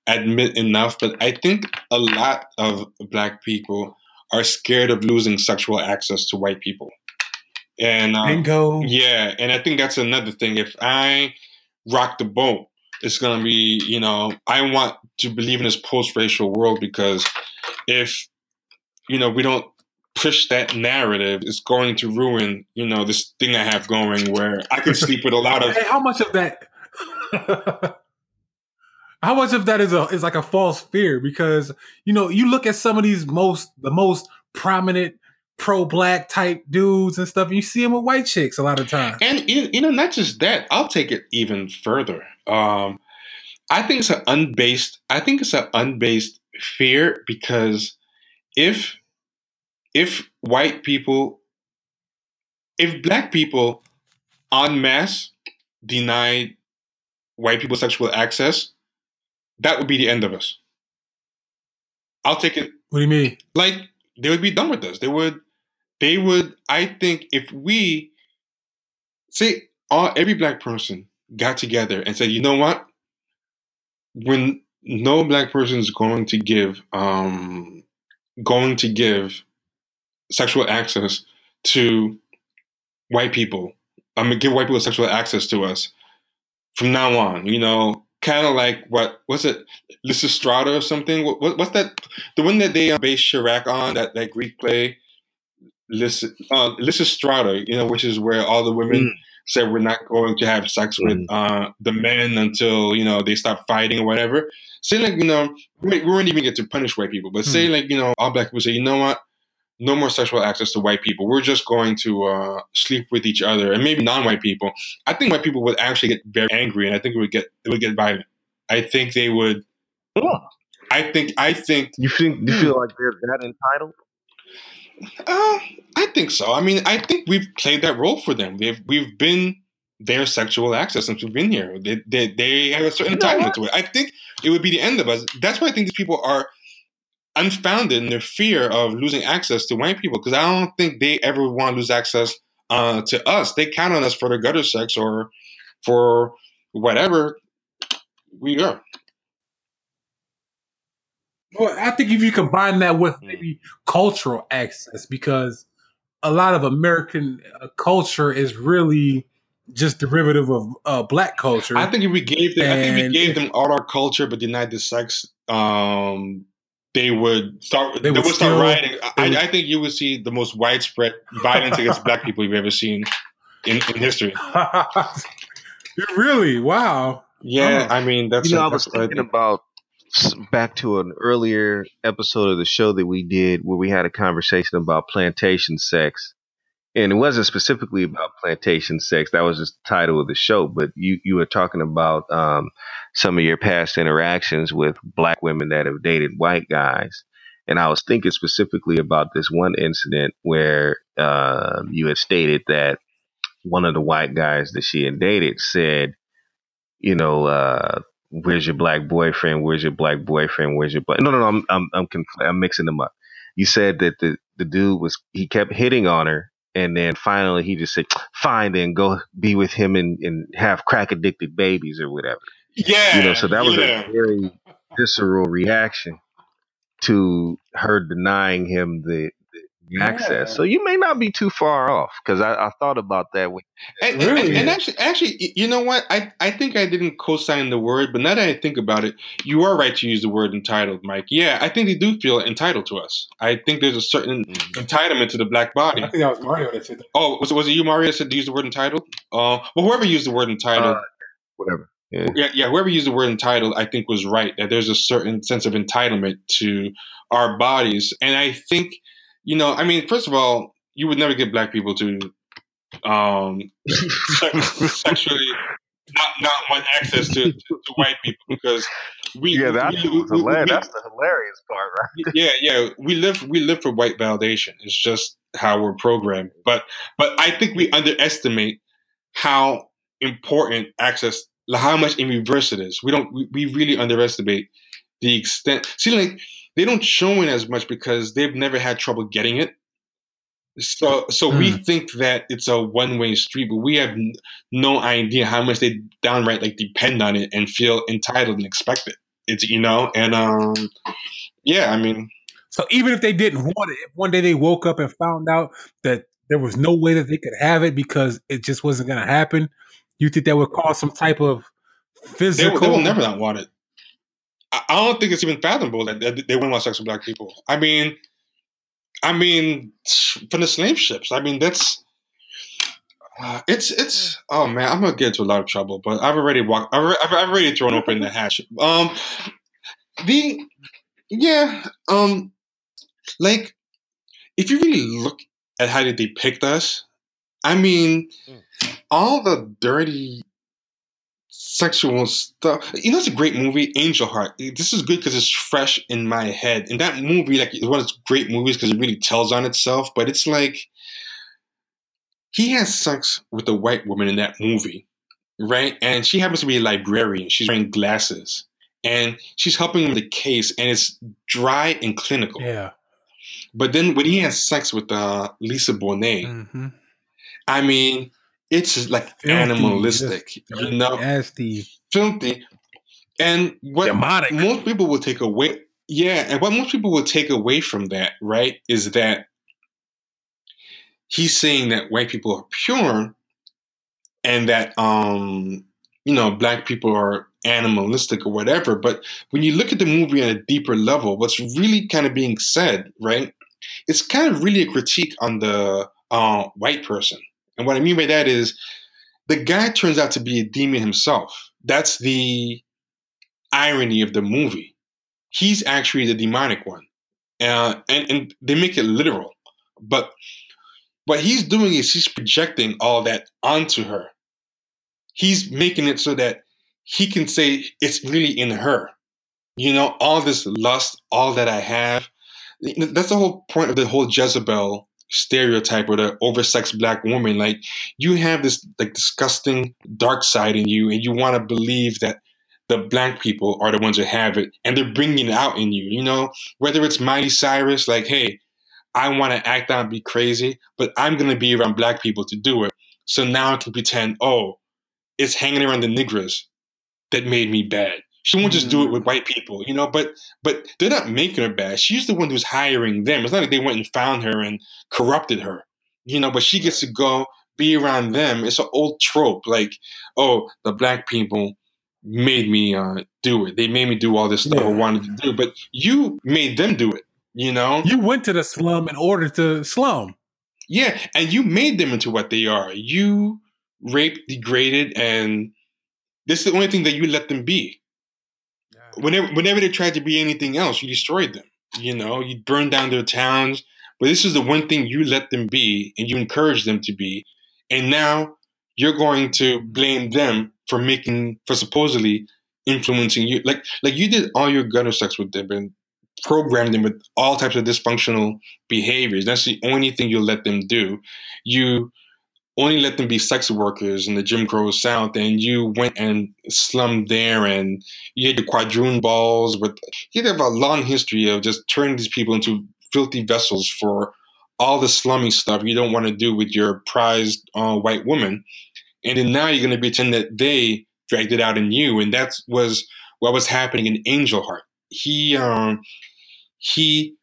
admit enough, but I think a lot of black people are scared of losing sexual access to white people, and um, Bingo. yeah, and I think that's another thing. If I rock the boat, it's gonna be, you know, I want to believe in this post-racial world because if you know we don't push that narrative, it's going to ruin, you know, this thing I have going where I can sleep with a lot of Hey, how much of that? how much of that is a is like a false fear? Because you know, you look at some of these most the most prominent pro black type dudes and stuff. And you see them with white chicks a lot of times. And you you know, not just that. I'll take it even further. Um, I think it's an unbased. I think it's an unbased fear because if if white people, if black people en masse denied white people sexual access, that would be the end of us. I'll take it What do you mean? like they would be done with us. They would, they would. I think if we say all every black person got together and said, you know what, when no black person is going to give, um, going to give sexual access to white people. I'm gonna give white people sexual access to us from now on. You know, kind of like what was it, Lysistrata or something? What, what, what's that? The one that they uh, based Chi-Raq on that that Greek play, Lys, uh, Lysistrata. You know, which is where all the women Mm. said we're not going to have sex with uh, the men until you know they stop fighting or whatever. Say like you know we, we wouldn't even get to punish white people, but say like you know all black people say you know what no more sexual access to white people. We're just going to uh, sleep with each other, and maybe non-white people. I think white people would actually get very angry, and I think it would get it would get violent. I think they would. Yeah. I think. I think. You think you feel like they're that entitled? Uh, I think so. I mean, I think we've played that role for them. They've we've been their sexual access since we've been here. They they, they have a certain You know entitlement to it. I think it would be the end of us. That's why I think these people are unfounded in their fear of losing access to white people because I don't think they ever want to lose access uh, to us. They count on us for their gutter sex or for whatever we are. Well, I think if you combine that with Hmm. maybe cultural access, because a lot of American uh, culture is really just derivative of uh, black culture. I think if we gave them, I think we gave them all our culture but denied the sex, um, they would start. They, They would, would start rioting. I, would- I think you would see the most widespread violence against black people you've ever seen in, in history. really? Wow. Yeah, Oh. I mean that's. you know, a- I was that's what I thinking think. about back to an earlier episode of the show that we did where we had a conversation about plantation sex. And it wasn't specifically about plantation sex. That was just the title of the show. But you, you were talking about um, some of your past interactions with black women that have dated white guys. And I was thinking specifically about this one incident where uh, you had stated that one of the white guys that she had dated said, you know, uh, where's your black boyfriend? Where's your black boyfriend? Where's your black? No, no, no. I'm, I'm, I'm, I'm mixing them up. You said that the, the dude was, he kept hitting on her. And then finally he just said, fine, then go be with him and, and have crack addicted babies or whatever. Yeah, You know, so that was yeah. a very visceral reaction to her denying him the, the access. So you may not be too far off because I, I thought about that when And, and- Really? and actually, actually, you know what? I, I think I didn't co-sign the word, but now that I think about it, you are right to use the word entitled, Mike. Yeah, I think they do feel entitled to us. I think there's a certain entitlement to the black body. I think that was Mario that said that. Oh, was, was it you, Mario, that said to use the word entitled? Uh, well, whoever used the word entitled, Uh, whatever. Yeah. yeah, yeah, whoever used the word entitled, I think was right. That there's a certain sense of entitlement to our bodies, and I think, you know, I mean, first of all, you would never get black people to um, sexually not, not want access to, to, to white people because we Yeah, that's, we, we- hilarious. we- that's the hilarious part, right? yeah, yeah. We live we live for white validation. It's just how we're programmed. But but I think we underestimate how important access, how much in reverse it is. We don't. We, we really underestimate the extent. See, like they don't show it as much because they've never had trouble getting it. So so we think that it's a one way street, but we have n- no idea how much they downright like depend on it and feel entitled and expect it. It's you know, and um, yeah, I mean. So even if they didn't want it, if one day they woke up and found out that there was no way that they could have it because it just wasn't going to happen, you think that would cause some type of They, physical? will- they will never not want it. I, don't think it's even fathomable that, that they wouldn't want sex with black people. I mean, I mean, from the slave ships. I mean, that's uh, it's it's. Oh man, I'm gonna get into a lot of trouble. But I've already walked. I've, I've, I've already thrown open the hatch. Um, the yeah. Um, like if you really look at how they depict us, I mean, all the dirty sexual stuff. You know, it's a great movie, Angel Heart. This is good because it's fresh in my head. And that movie, like, is one of those great movies because it really tells on itself. But it's like he has sex with a white woman in that movie, right? And she happens to be a librarian. She's wearing glasses, and she's helping him with the case, and it's dry and clinical. Yeah. But then when he has sex with uh, Lisa Bonet, Mm-hmm. I mean, it's like Filthy, animalistic, you know, Nasty. filthy. And what Demonic. most people will take away, yeah, and what most people will take away from that, right, is that he's saying that white people are pure, and that um, you know, black people are animalistic or whatever. But when you look at the movie on a deeper level, what's really kind of being said, right? It's kind of really a critique on the uh, white person. And what I mean by that is the guy turns out to be a demon himself. That's the irony of the movie. He's actually the demonic one. Uh, and, and they make it literal. But what he's doing is he's projecting all that onto her. He's making it so that he can say it's really in her. You know, all this lust, all that I have. That's the whole point of the whole Jezebel stereotype or the oversexed black woman. Like you have this like disgusting dark side in you, and you want to believe that the black people are the ones that have it, and they're bringing it out in you. You know, whether it's Miley Cyrus, like, hey, I want to act out and be crazy, but I'm gonna be around black people to do it. So now I can pretend, oh, it's hanging around the niggas that made me bad. She won't just do it with white people, you know. But but they're not making her bad. She's the one who's hiring them. It's not like they went and found her and corrupted her, you know. But she gets to go be around them. It's an old trope, like oh, the black people made me uh, do it. They made me do all this stuff Yeah. I wanted to do, but you made them do it. You know, You went to the slum in order to slum. yeah, and you made them into what they are. You raped, degraded, and this is the only thing that you let them be. Whenever, whenever they tried to be anything else, you destroyed them. You know, you burned down their towns. But this is the one thing you let them be, and you encourage them to be. And now you're going to blame them for making, for supposedly influencing you. Like, like you did all your gutter sex with them and programmed them with all types of dysfunctional behaviors. That's the only thing you'll let them do. You only let them be sex workers in the Jim Crow South, and you went and slummed there, and you had your quadroon balls. With you have a long history of just turning these people into filthy vessels for all the slummy stuff you don't want to do with your prized uh, white woman, and then now you're going to pretend that they dragged it out in you, and that was what was happening in Angel Heart. He um, he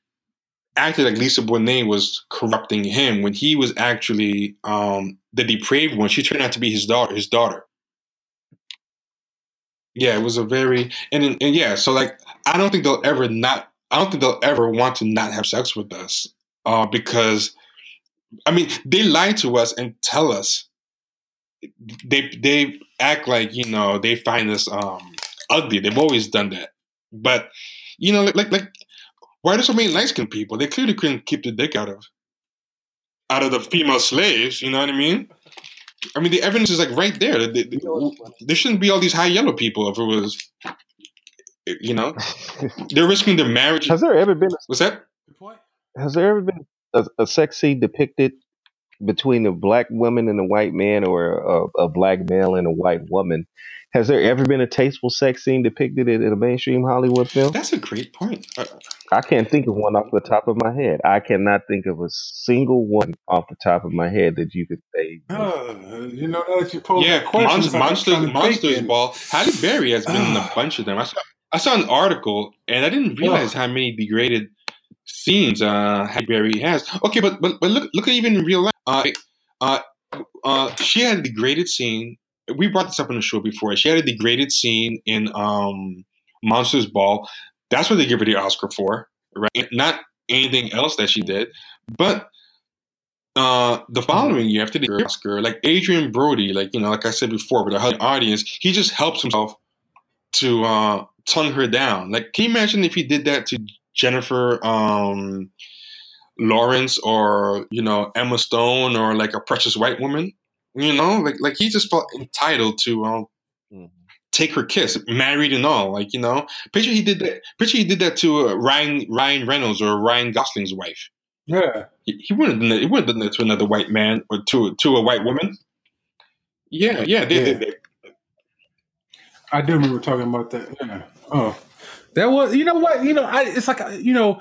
acted like Lisa Bonet was corrupting him when he was actually um, the depraved one. She turned out to be his daughter. His daughter. Yeah, it was a very and and yeah. So like, I don't think they'll ever not. I don't think they'll ever want to not have sex with us uh, because, I mean, they lie to us and tell us they they act like you know they find us um, ugly. They've always done that, but you know, like like, like why do so many light skinned people? They clearly couldn't keep the dick out of out of the female slaves. You know what I mean? I mean, the evidence is like right there. They- they- there shouldn't be all these high yellow people if it was, you know, they're risking their marriage. Has there ever been What's that? Has there ever been a, a sex scene depicted between a black woman and a white man, or a, a black male and a white woman? Has there ever been a tasteful sex scene depicted in, in a mainstream Hollywood film? That's a great point. Uh, I can't think of one off the top of my head. I cannot think of a single one off the top of my head that you could say. Uh, you know, now that you pose yeah, that question, Monsters, it's like I'm Monsters, Monsters Ball. Halle Berry has been in a bunch of them. I saw, I saw an article, and I didn't realize how many degraded scenes uh, Halle Berry has. Okay, but but, but look look at even in real life. Uh, uh, uh, she had a degraded scene. We brought this up on the show before. She had a degraded scene in um, Monsters Ball. That's what they give her the Oscar for, right? Not anything else that she did, but uh, the following year after the Oscar, like Adrien Brody, like you know, like I said before, with a audience, he just helps himself to uh, tongue her down. Like, can you imagine if he did that to Jennifer um, Lawrence or you know Emma Stone or like a precious white woman? You know, like like he just felt entitled to um. Take her kiss, married and all. Like you know, picture he did that. Picture he did that to uh, Ryan Ryan Reynolds or Ryan Gosling's wife. Yeah. He, he wouldn't have done that. He wouldn't have done that to another white man or to to a white woman. Yeah, yeah, they, Yeah. They, they, I do remember talking about that. Yeah. Oh, that was. You know what? You know, I. It's like you know.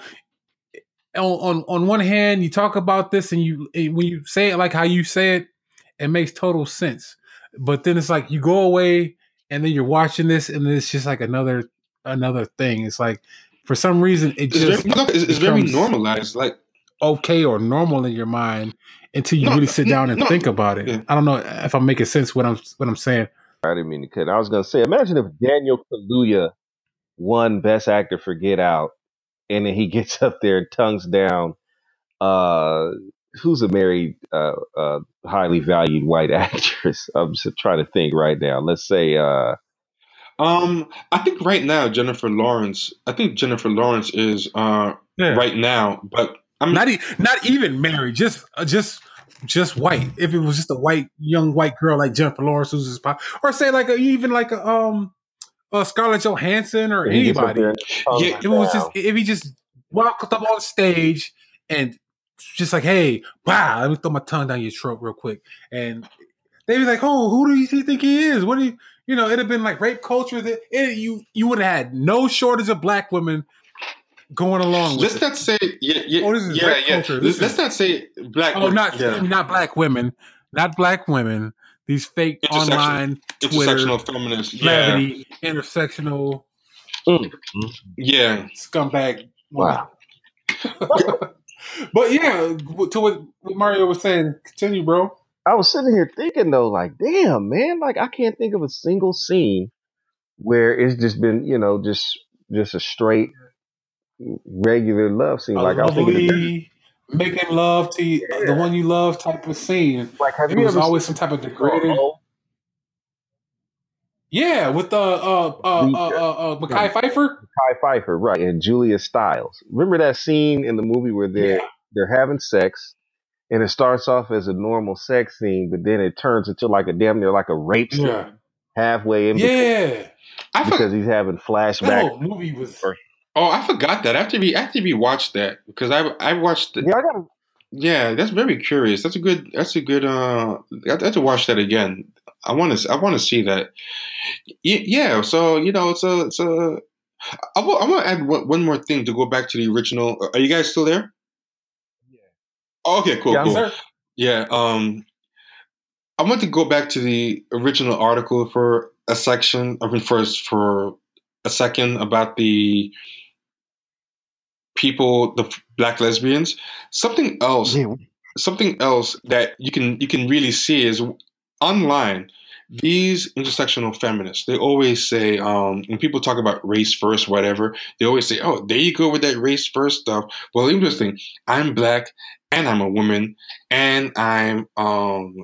On, on on one hand, you talk about this, and you when you say it like how you say it, it makes total sense. But then it's like you go away, and then you're watching this, and it's just like another another thing. It's like for some reason it it's, just very, look, it's, it's very normalized. Like okay or normal in your mind until you No, really sit down and no, think about it. yeah. I don't know if I'm making sense what I'm what I'm saying. I didn't mean to cut. I was going to say, imagine if Daniel Kaluuya won Best Actor for Get Out, and then he gets up there and tongues down. Uh, who's a married, uh, uh, highly valued white actress? I'm just trying to think right now. Let's say, uh, um, I think right now Jennifer Lawrence. I think Jennifer Lawrence is uh Yeah. right now, but I'm Not e- not even married, just uh, just just white. If it was just a white young white girl like Jennifer Lawrence, who's just pop, or say like a, even like a um a Scarlett Johansson or he gets up anybody. there and tongues Yeah, it was just if he just walked up on stage and just like, hey, wow, let me throw my tongue down your throat real quick. And they'd be like, oh, who do you think he is? What do you, you know, it'd have been like rape culture. That it, you you would have had no shortage of black women going along. Let's with not say yeah yeah Oh, this is yeah, rape yeah. culture. Let's, This let's is- not say black. it. Oh, not yeah. not black women, not black women. These fake Intersection- online Twitter intersectional feminists. Yeah, intersectional Mm. yeah. scumbag. Wow. but yeah, to what, Mario was saying, continue, bro. I was sitting here thinking though, like, damn, man, like I can't think of a single scene where it's just been, you know, just just a straight regular love scene. A Like I was thinking, making love to you, the one you love type of scene. like have It you was ever always some type of degraded. Oh, Yeah, with the uh uh The- uh uh, uh Mekhi Phifer. Kai Phifer, right, and Julia Stiles. Remember that scene in the movie where they're Yeah. they're having sex, and it starts off as a normal sex scene, but then it turns into like a damn near like a rape scene Yeah, halfway in between yeah. I for, because he's having That flashbacks. whole movie was. oh I forgot that. I have to be I have to be watched that because I I watched the, Yeah, I gotta Yeah, that's very curious. That's a good. That's a good. Uh, I have to watch that again. I want to. I want to see that. Yeah. So you know, it's a. It's a. I I want to add one, one more thing to go back to the original. Are you guys still there? Oh, okay. Cool. Yeah, cool. Sir? Yeah. Um, I want to go back to the original article for a section. I mean, first for a second about the people, the black lesbians. Something else yeah, something else that you can you can really see is online these intersectional feminists they always say um, when people talk about race first whatever they always say oh there you go with that race first stuff. Well interesting i'm black and i'm a woman and i'm um,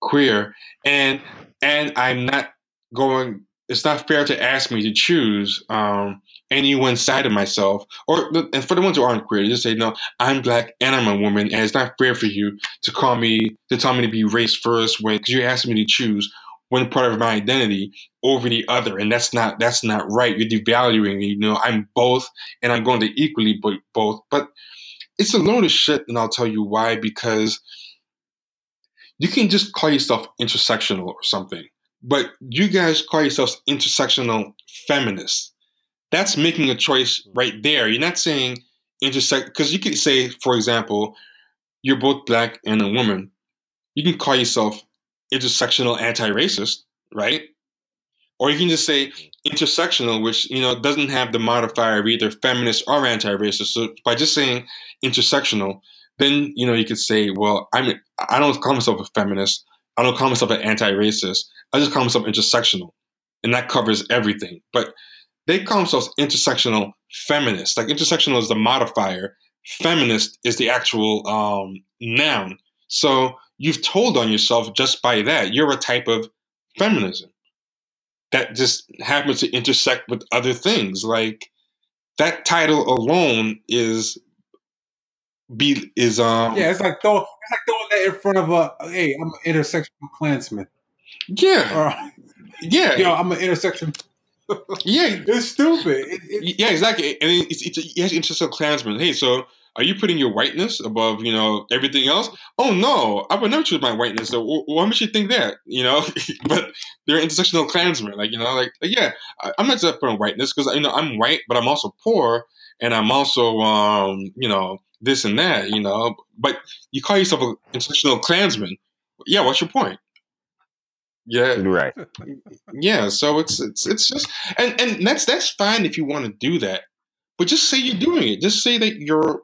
queer and and i'm not going it's not fair to ask me to choose um, any one side of myself or and for the ones who aren't queer just say no i'm black and i'm a woman and it's not fair for you to call me to tell me to be race first when because you're asking me to choose one part of my identity over the other. And that's not that's not right. You're devaluing me. You know i'm both and i'm going to equally both. But it's a load of shit and i'll tell you why because you can just call yourself intersectional or something but you guys call yourselves intersectional feminists. That's making a choice right there. You're not saying intersect because you could say for example you're both black and a woman. You can call yourself intersectional anti-racist right? Or you can just say intersectional which you know doesn't have the modifier of either feminist or anti-racist. So by just saying intersectional then you know you could say well i'm i don't call myself a feminist. I don't call myself an anti-racist. I just call myself intersectional. And that covers everything. But they call themselves intersectional feminists. Like intersectional is the modifier. Feminist is the actual um, noun. So you've told on yourself just by that you're a type of feminism that just happens to intersect with other things like that title alone is be is um Yeah, it's like throw, it's like throwing that in front of a. Hey, I'm an intersectional Klansman. yeah Or, yeah yo, I'm an intersection. yeah It's stupid. It, it, yeah exactly and it's it's yes intersectional clansman hey so are you putting your whiteness above you know everything else? Oh no i would never choose my whiteness so why would you think that you know? But they're intersectional clansmen like you know like, like, yeah I, i'm not just putting whiteness because you know i'm white but i'm also poor and i'm also um you know this and that you know? But you call yourself an intersectional clansman. Yeah what's your point? Yeah. Right. yeah so it's it's it's just and and that's that's fine if you want to do that but just say you're doing it. Just say that you're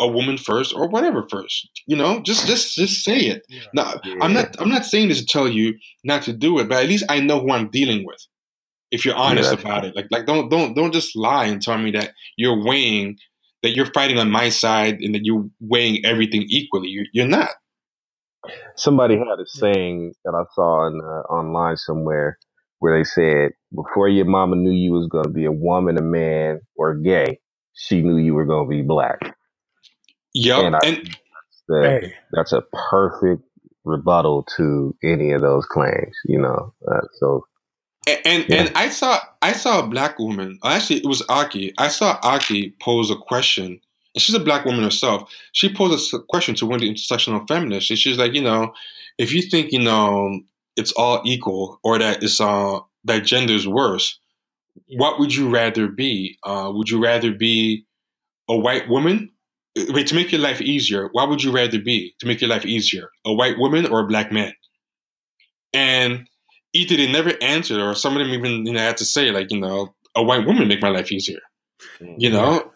a woman first or whatever first you know? Just just just say it. Now i'm not i'm not saying this to tell you not to do it but at least i know who i'm dealing with. If you're honest that's about it like like don't don't don't just lie and tell me that you're weighing that you're fighting on my side and that you're weighing everything equally. You're, you're not. Somebody had a saying that I saw in, uh, online somewhere where they said, "Before your mama knew you was going to be a woman, a man, or gay, she knew you were going to be black." Yep And I- and That, hey, that's a perfect rebuttal to any of those claims. You know, uh, so And and, Yeah. and I saw I saw a black woman. Actually, it was Aki. I saw Aki pose a question and she's a black woman herself. She posed a question to one of the intersectional feminists, and she's like, you know, if you think you know it's all equal or that it's uh that gender's worse, what would you rather be? Uh, would you rather be a white woman? Wait, to make your life easier, what would you rather be to make your life easier? A white woman or a black man? And either they never answered or some of them even you know had to say like, you know, a white woman make my life easier. You know?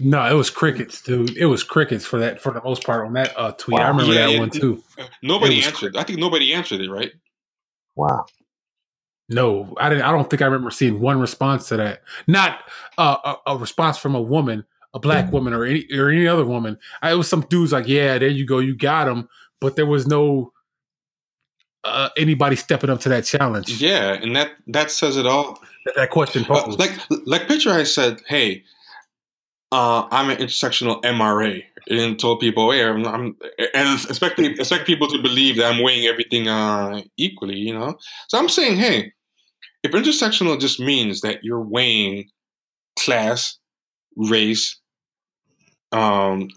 No, it was crickets, dude. It was crickets for that for the most part on that uh, tweet. I remember Yeah, that yeah, one too. Nobody It was answered. I think nobody answered it, right? wow. No, I didn't. I don't think I remember seeing one response to that. Not uh, a, a response from a woman, a black woman, or any or any other woman. I, it was some dudes like, "Yeah, there you go, you got him," but there was no uh, anybody stepping up to that challenge. Yeah, and that that says it all. That, that question Uh, posed. like like picture I said, hey, uh, I'm an intersectional MRA, and told people, hey, I'm, I'm and expect expect people to believe that I'm weighing everything uh, equally, you know. So I'm saying, hey, if intersectional just means that you're weighing class, race, um,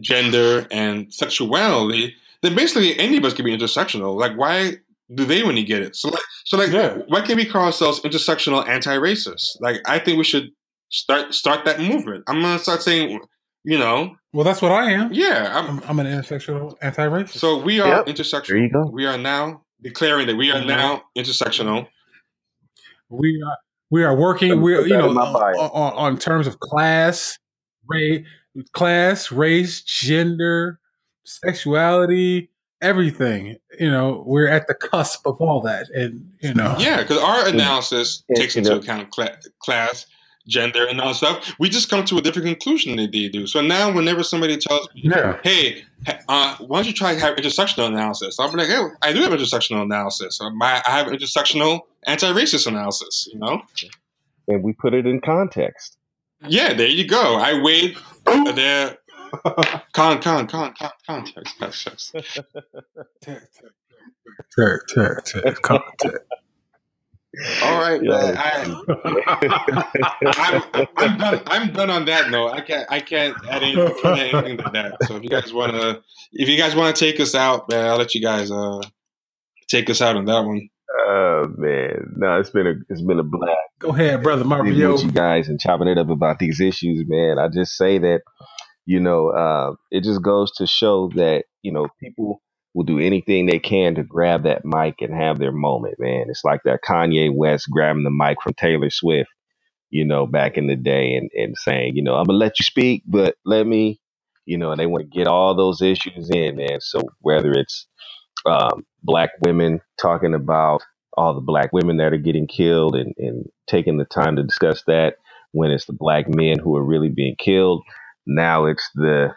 gender, and sexuality, then basically any of us can be intersectional. Like, why do they only get it? So, like, so like, Yeah. why can't we call ourselves intersectional anti-racist? Like, I think we should start start that movement. I'm gonna start saying, you know, well, that's what I am. yeah. I'm, I'm, I'm an intersectional anti-racist. so we are Yep. intersectional. There you go. We are now declaring that we are now intersectional. we are we are working. We're you know on, on, on terms of class, race, class, race, gender, sexuality, everything. You know, we're at the cusp of all that, and you know, Yeah, because our analysis Yeah, takes you into know. account cla- class, gender, and all stuff. We just come to a different conclusion than they do. So now, whenever somebody tells me, yeah. "Hey, uh, why don't you try to have intersectional analysis?" I'm like, "Hey, I do have intersectional analysis. Uh, My, I have intersectional anti-racist analysis." You know? And we put it in context. Yeah, there you go. I weighed their con con con con context. context. Tech, tech, tech, contact. All right, Yeah. man. I, I'm, I'm done. I'm done on that note. I can't. I can't add anything, add anything to that. So if you guys want to, if you guys want to take us out, man, I'll let you guys uh take us out on that one. Oh man, no, it's been a it's been a blast. Go ahead, brother Mario. with you guys and chopping it up about these issues, man. I just say that, you know, uh, it just goes to show that, you know, people will do anything they can to grab that mic and have their moment, man. It's like that Kanye West grabbing the mic from Taylor Swift, you know, back in the day and, and saying, you know, I'm gonna let you speak, but let me, you know, and they want to get all those issues in, man. So whether it's um, black women talking about all the black women that are getting killed and, and taking the time to discuss that when it's the black men who are really being killed. Now it's the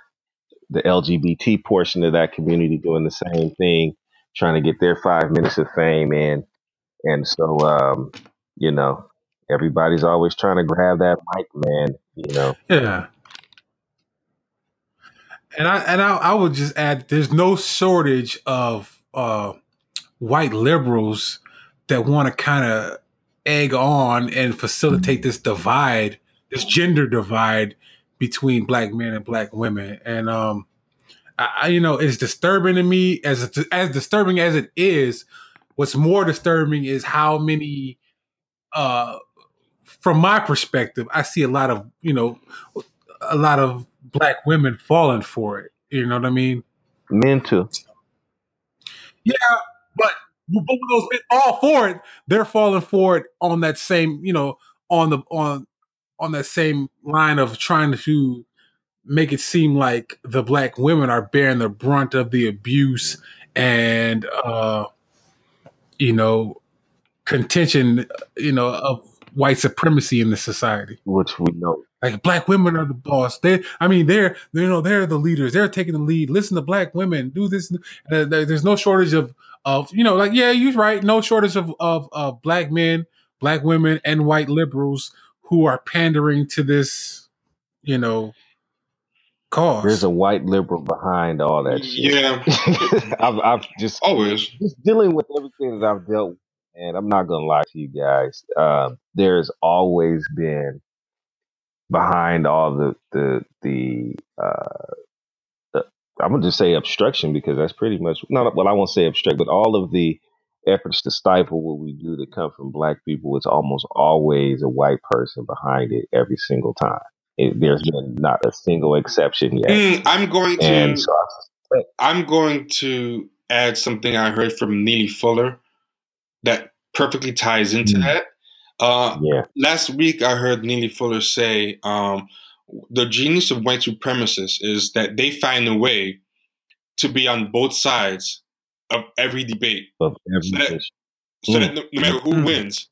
the LGBT portion of that community doing the same thing, trying to get their five minutes of fame in. And so um, you know, everybody's always trying to grab that mic, man. You know. Yeah. And I and I, I would just add there's no shortage of uh, white liberals that want to kind of egg on and facilitate this divide, this gender divide between black men and black women. And um I, you know, it's disturbing to me as as disturbing as it is, what's more disturbing is how many uh from my perspective, I see a lot of, you know, a lot of black women falling for it. You know what I mean? Men too. Yeah, but but when those men for it, they're falling for it on that same, you know, on the on on that same line of trying to make it seem like the black women are bearing the brunt of the abuse and uh you know contention, you know, of white supremacy in the society. Which we know. Like black women are the boss. They, I mean, they're you know they're the leaders. They're taking the lead. Listen to black women. Do this. Uh, There's no shortage of of you know like yeah, you're right. No shortage of of, of black men, black women, and white liberals who are pandering to this, you know, cause. There's a white liberal behind all that shit. Yeah, I've, I've just always. just dealing with everything that I've dealt with, and I'm not gonna lie to you guys. Um, there's always been behind all the the the. Uh, the I'm gonna just say obstruction because that's pretty much not well. I won't say obstruct, but all of the efforts to stifle what we do that come from black people, it's almost always a white person behind it every single time. It, there's been not a single exception yet. Mm, I'm going to. So I, I'm going to add something I heard from Neely Fuller that perfectly ties into Mm. that. Uh, yeah, last week, I heard Neely Fuller say um, the genius of white supremacists is that they find a way to be on both sides of every debate, of every So that- issue. so that no, no matter who Mm. wins,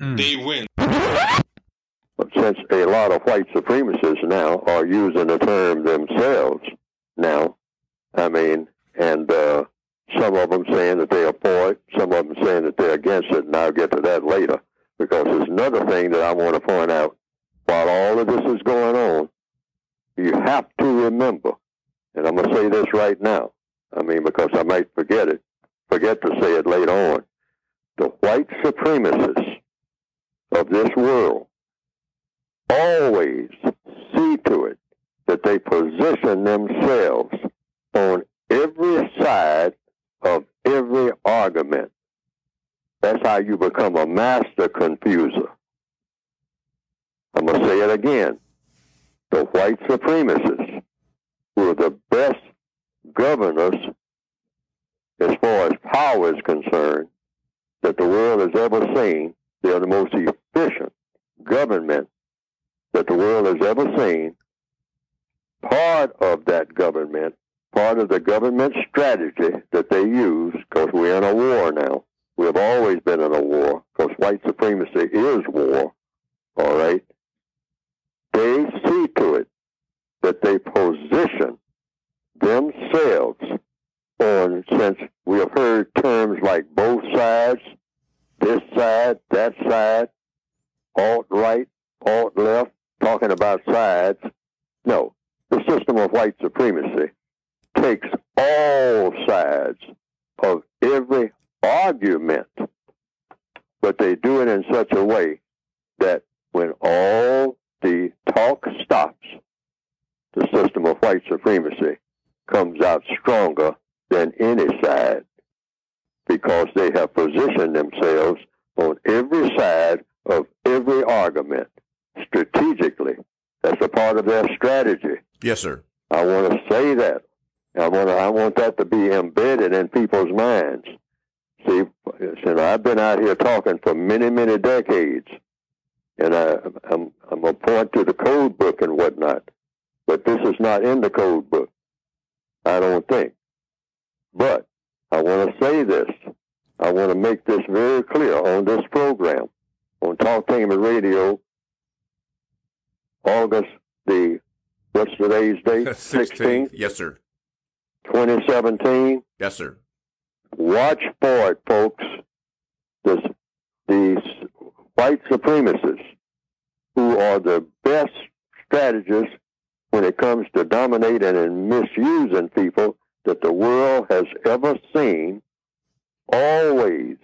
Mm. they win. But since a lot of white supremacists now are using the term themselves now, I mean, and uh, some of them saying that they are for it, some of them saying that they're against it, and I'll get to that later. Because there's another thing that I want to point out. While all of this is going on, you have to remember, and I'm going to say this right now, I mean, because I might forget it, forget to say it later on. The white supremacists of this world always see to it that they position themselves on every side of every argument. That's how you become a master confuser. I'm going to say it again. The white supremacists, were the best governors as far as power is concerned that the world has ever seen, they are the most efficient government that the world has ever seen, part of that government, part of the government strategy that they use, because we're in a war now. We have always been in a war, because white supremacy is war, all right? They see to it that they position themselves on, since we have heard terms like both sides, this side, that side, alt right, alt left, talking about sides. No, the system of white supremacy takes all sides of every argument, but they do it in such a way that when all the talk stops, the system of white supremacy comes out stronger than any side because they have positioned themselves on every side of every argument strategically. That's a part of their strategy. Yes, sir. I want to say that. I want to, I want that to be embedded in people's minds. See, you I've been out here talking for many, many decades, and I, I'm I'm gonna point to the code book and whatnot, but this is not in the code book. I don't think. But I want to say this. I want to make this very clear on this program on Talk Tamer Radio, August the what's today's date? 16th, Yes, sir. 2017. Yes, sir. Watch for it, folks. This, these white supremacists who are the best strategists when it comes to dominating and misusing people that the world has ever seen always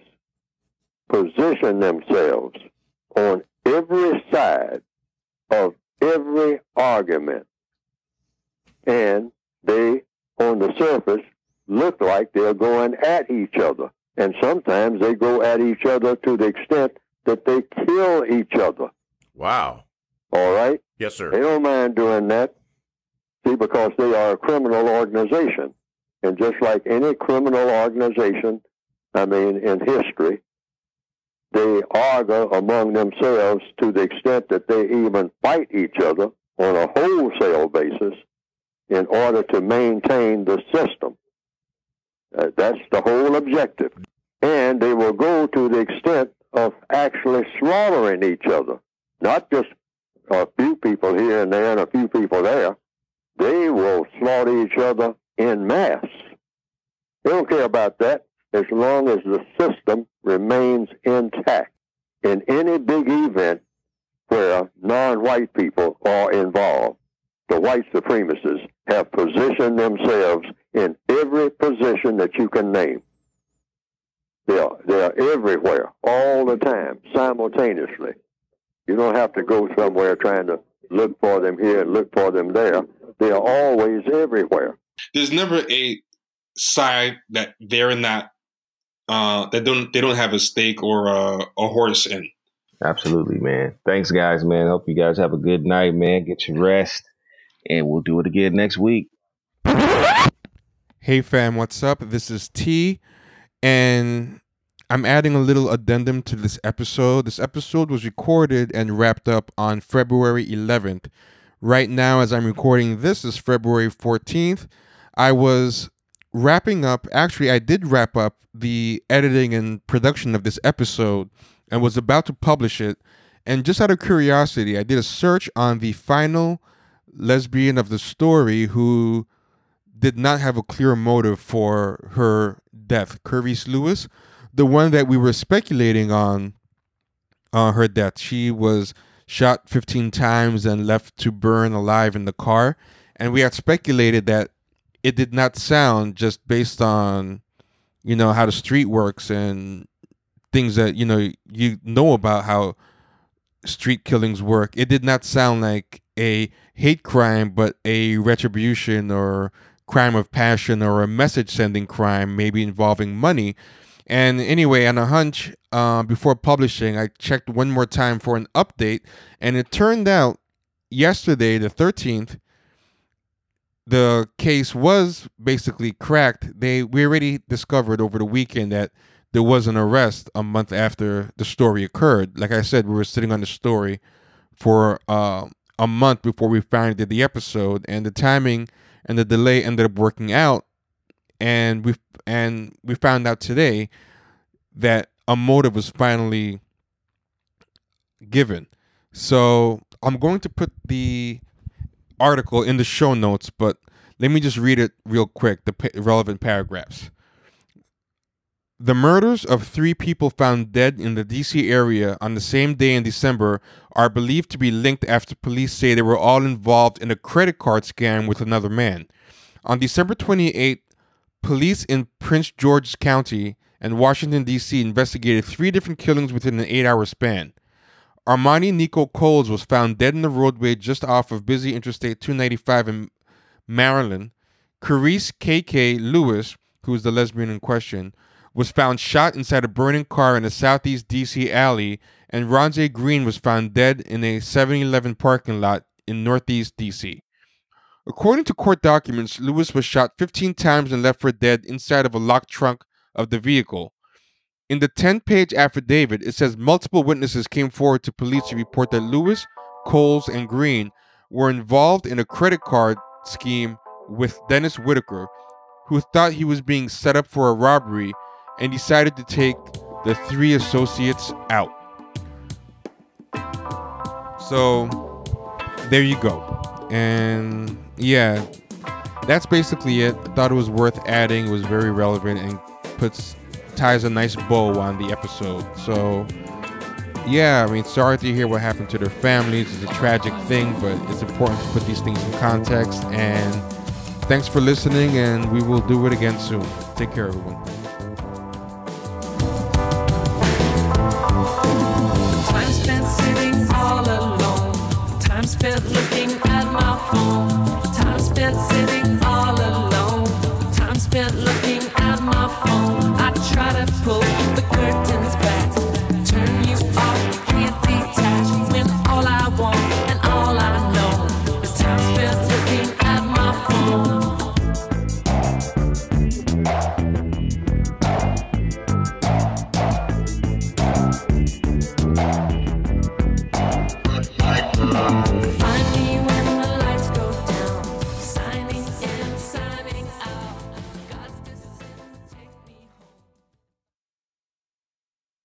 position themselves on every side of every argument. And they, on the surface, look like they're going at each other. And sometimes they go at each other to the extent that they kill each other. Wow. All right? Yes, sir. They don't mind doing that. See, because they are a criminal organization. And just like any criminal organization, I mean, in history, they argue among themselves to the extent that they even fight each other on a wholesale basis in order to maintain the system. Uh, that's the whole objective. And they will go to the extent of actually slaughtering each other, not just a few people here and there and a few people there. They will slaughter each other in mass. They don't care about that as long as the system remains intact. In any big event where non-white people are involved, the white supremacists have positioned themselves in every position that you can name. They are, they are everywhere, all the time, simultaneously. You don't have to go somewhere trying to look for them here, and look for them there. They are always everywhere. There's never a side that they're not uh, that don't they don't have a stake or a, a horse in. Absolutely, man. Thanks, guys, man. Hope you guys have a good night, man. Get your rest, and we'll do it again next week. Hey, fam, what's up? This is T, and I'm adding a little addendum to this episode. This episode was recorded and wrapped up on February 11th. Right now, as I'm recording this, is February 14th. I was wrapping up, actually, I did wrap up the editing and production of this episode and was about to publish it. And just out of curiosity, I did a search on the final lesbian of the story who did not have a clear motive for her death, Kerrice Lewis, the one that we were speculating on uh, her death. She was shot 15 times and left to burn alive in the car. And we had speculated that it did not sound just based on, you know, how the street works and things that, you know, you know about how street killings work. It did not sound like a hate crime, but a retribution or crime of passion or a message sending crime, maybe involving money. And anyway, on a hunch, uh, before publishing, I checked one more time for an update, and it turned out yesterday, the 13th, the case was basically cracked. They we already discovered over the weekend that there was an arrest a month after the story occurred. Like I said, we were sitting on the story for uh, a month before we finally did the episode, and the timing and the delay ended up working out. And we and we found out today that a motive was finally given. So I'm going to put the article in the show notes, but let me just read it real quick, the relevant paragraphs. The murders of three people found dead in the DC area on the same day in December are believed to be linked after police say they were all involved in a credit card scam with another man. On December 28, police in Prince George's County and Washington, D.C. investigated three different killings within an eight hour span. Armani Nico Coles was found dead in the roadway just off of busy Interstate 295 in Maryland. Kerrice KK Lewis, who is the lesbian in question, was found shot inside a burning car in a southeast DC alley, and Ronze Green was found dead in a 7 Eleven parking lot in northeast DC. According to court documents, Lewis was shot 15 times and left for dead inside of a locked trunk of the vehicle. In the 10 page affidavit, it says multiple witnesses came forward to police to report that Lewis, Coles, and Green were involved in a credit card scheme with Dennis Whitaker, who thought he was being set up for a robbery and decided to take the three associates out. So, there you go. And yeah, that's basically it. I thought it was worth adding. It was very relevant and puts ties a nice bow on the episode. So yeah, I mean, sorry to hear what happened to their families. It's a tragic thing, but it's important to put these things in context. And thanks for listening, and we will do it again soon. Take care, everyone. spent looking at my phone, time spent sitting.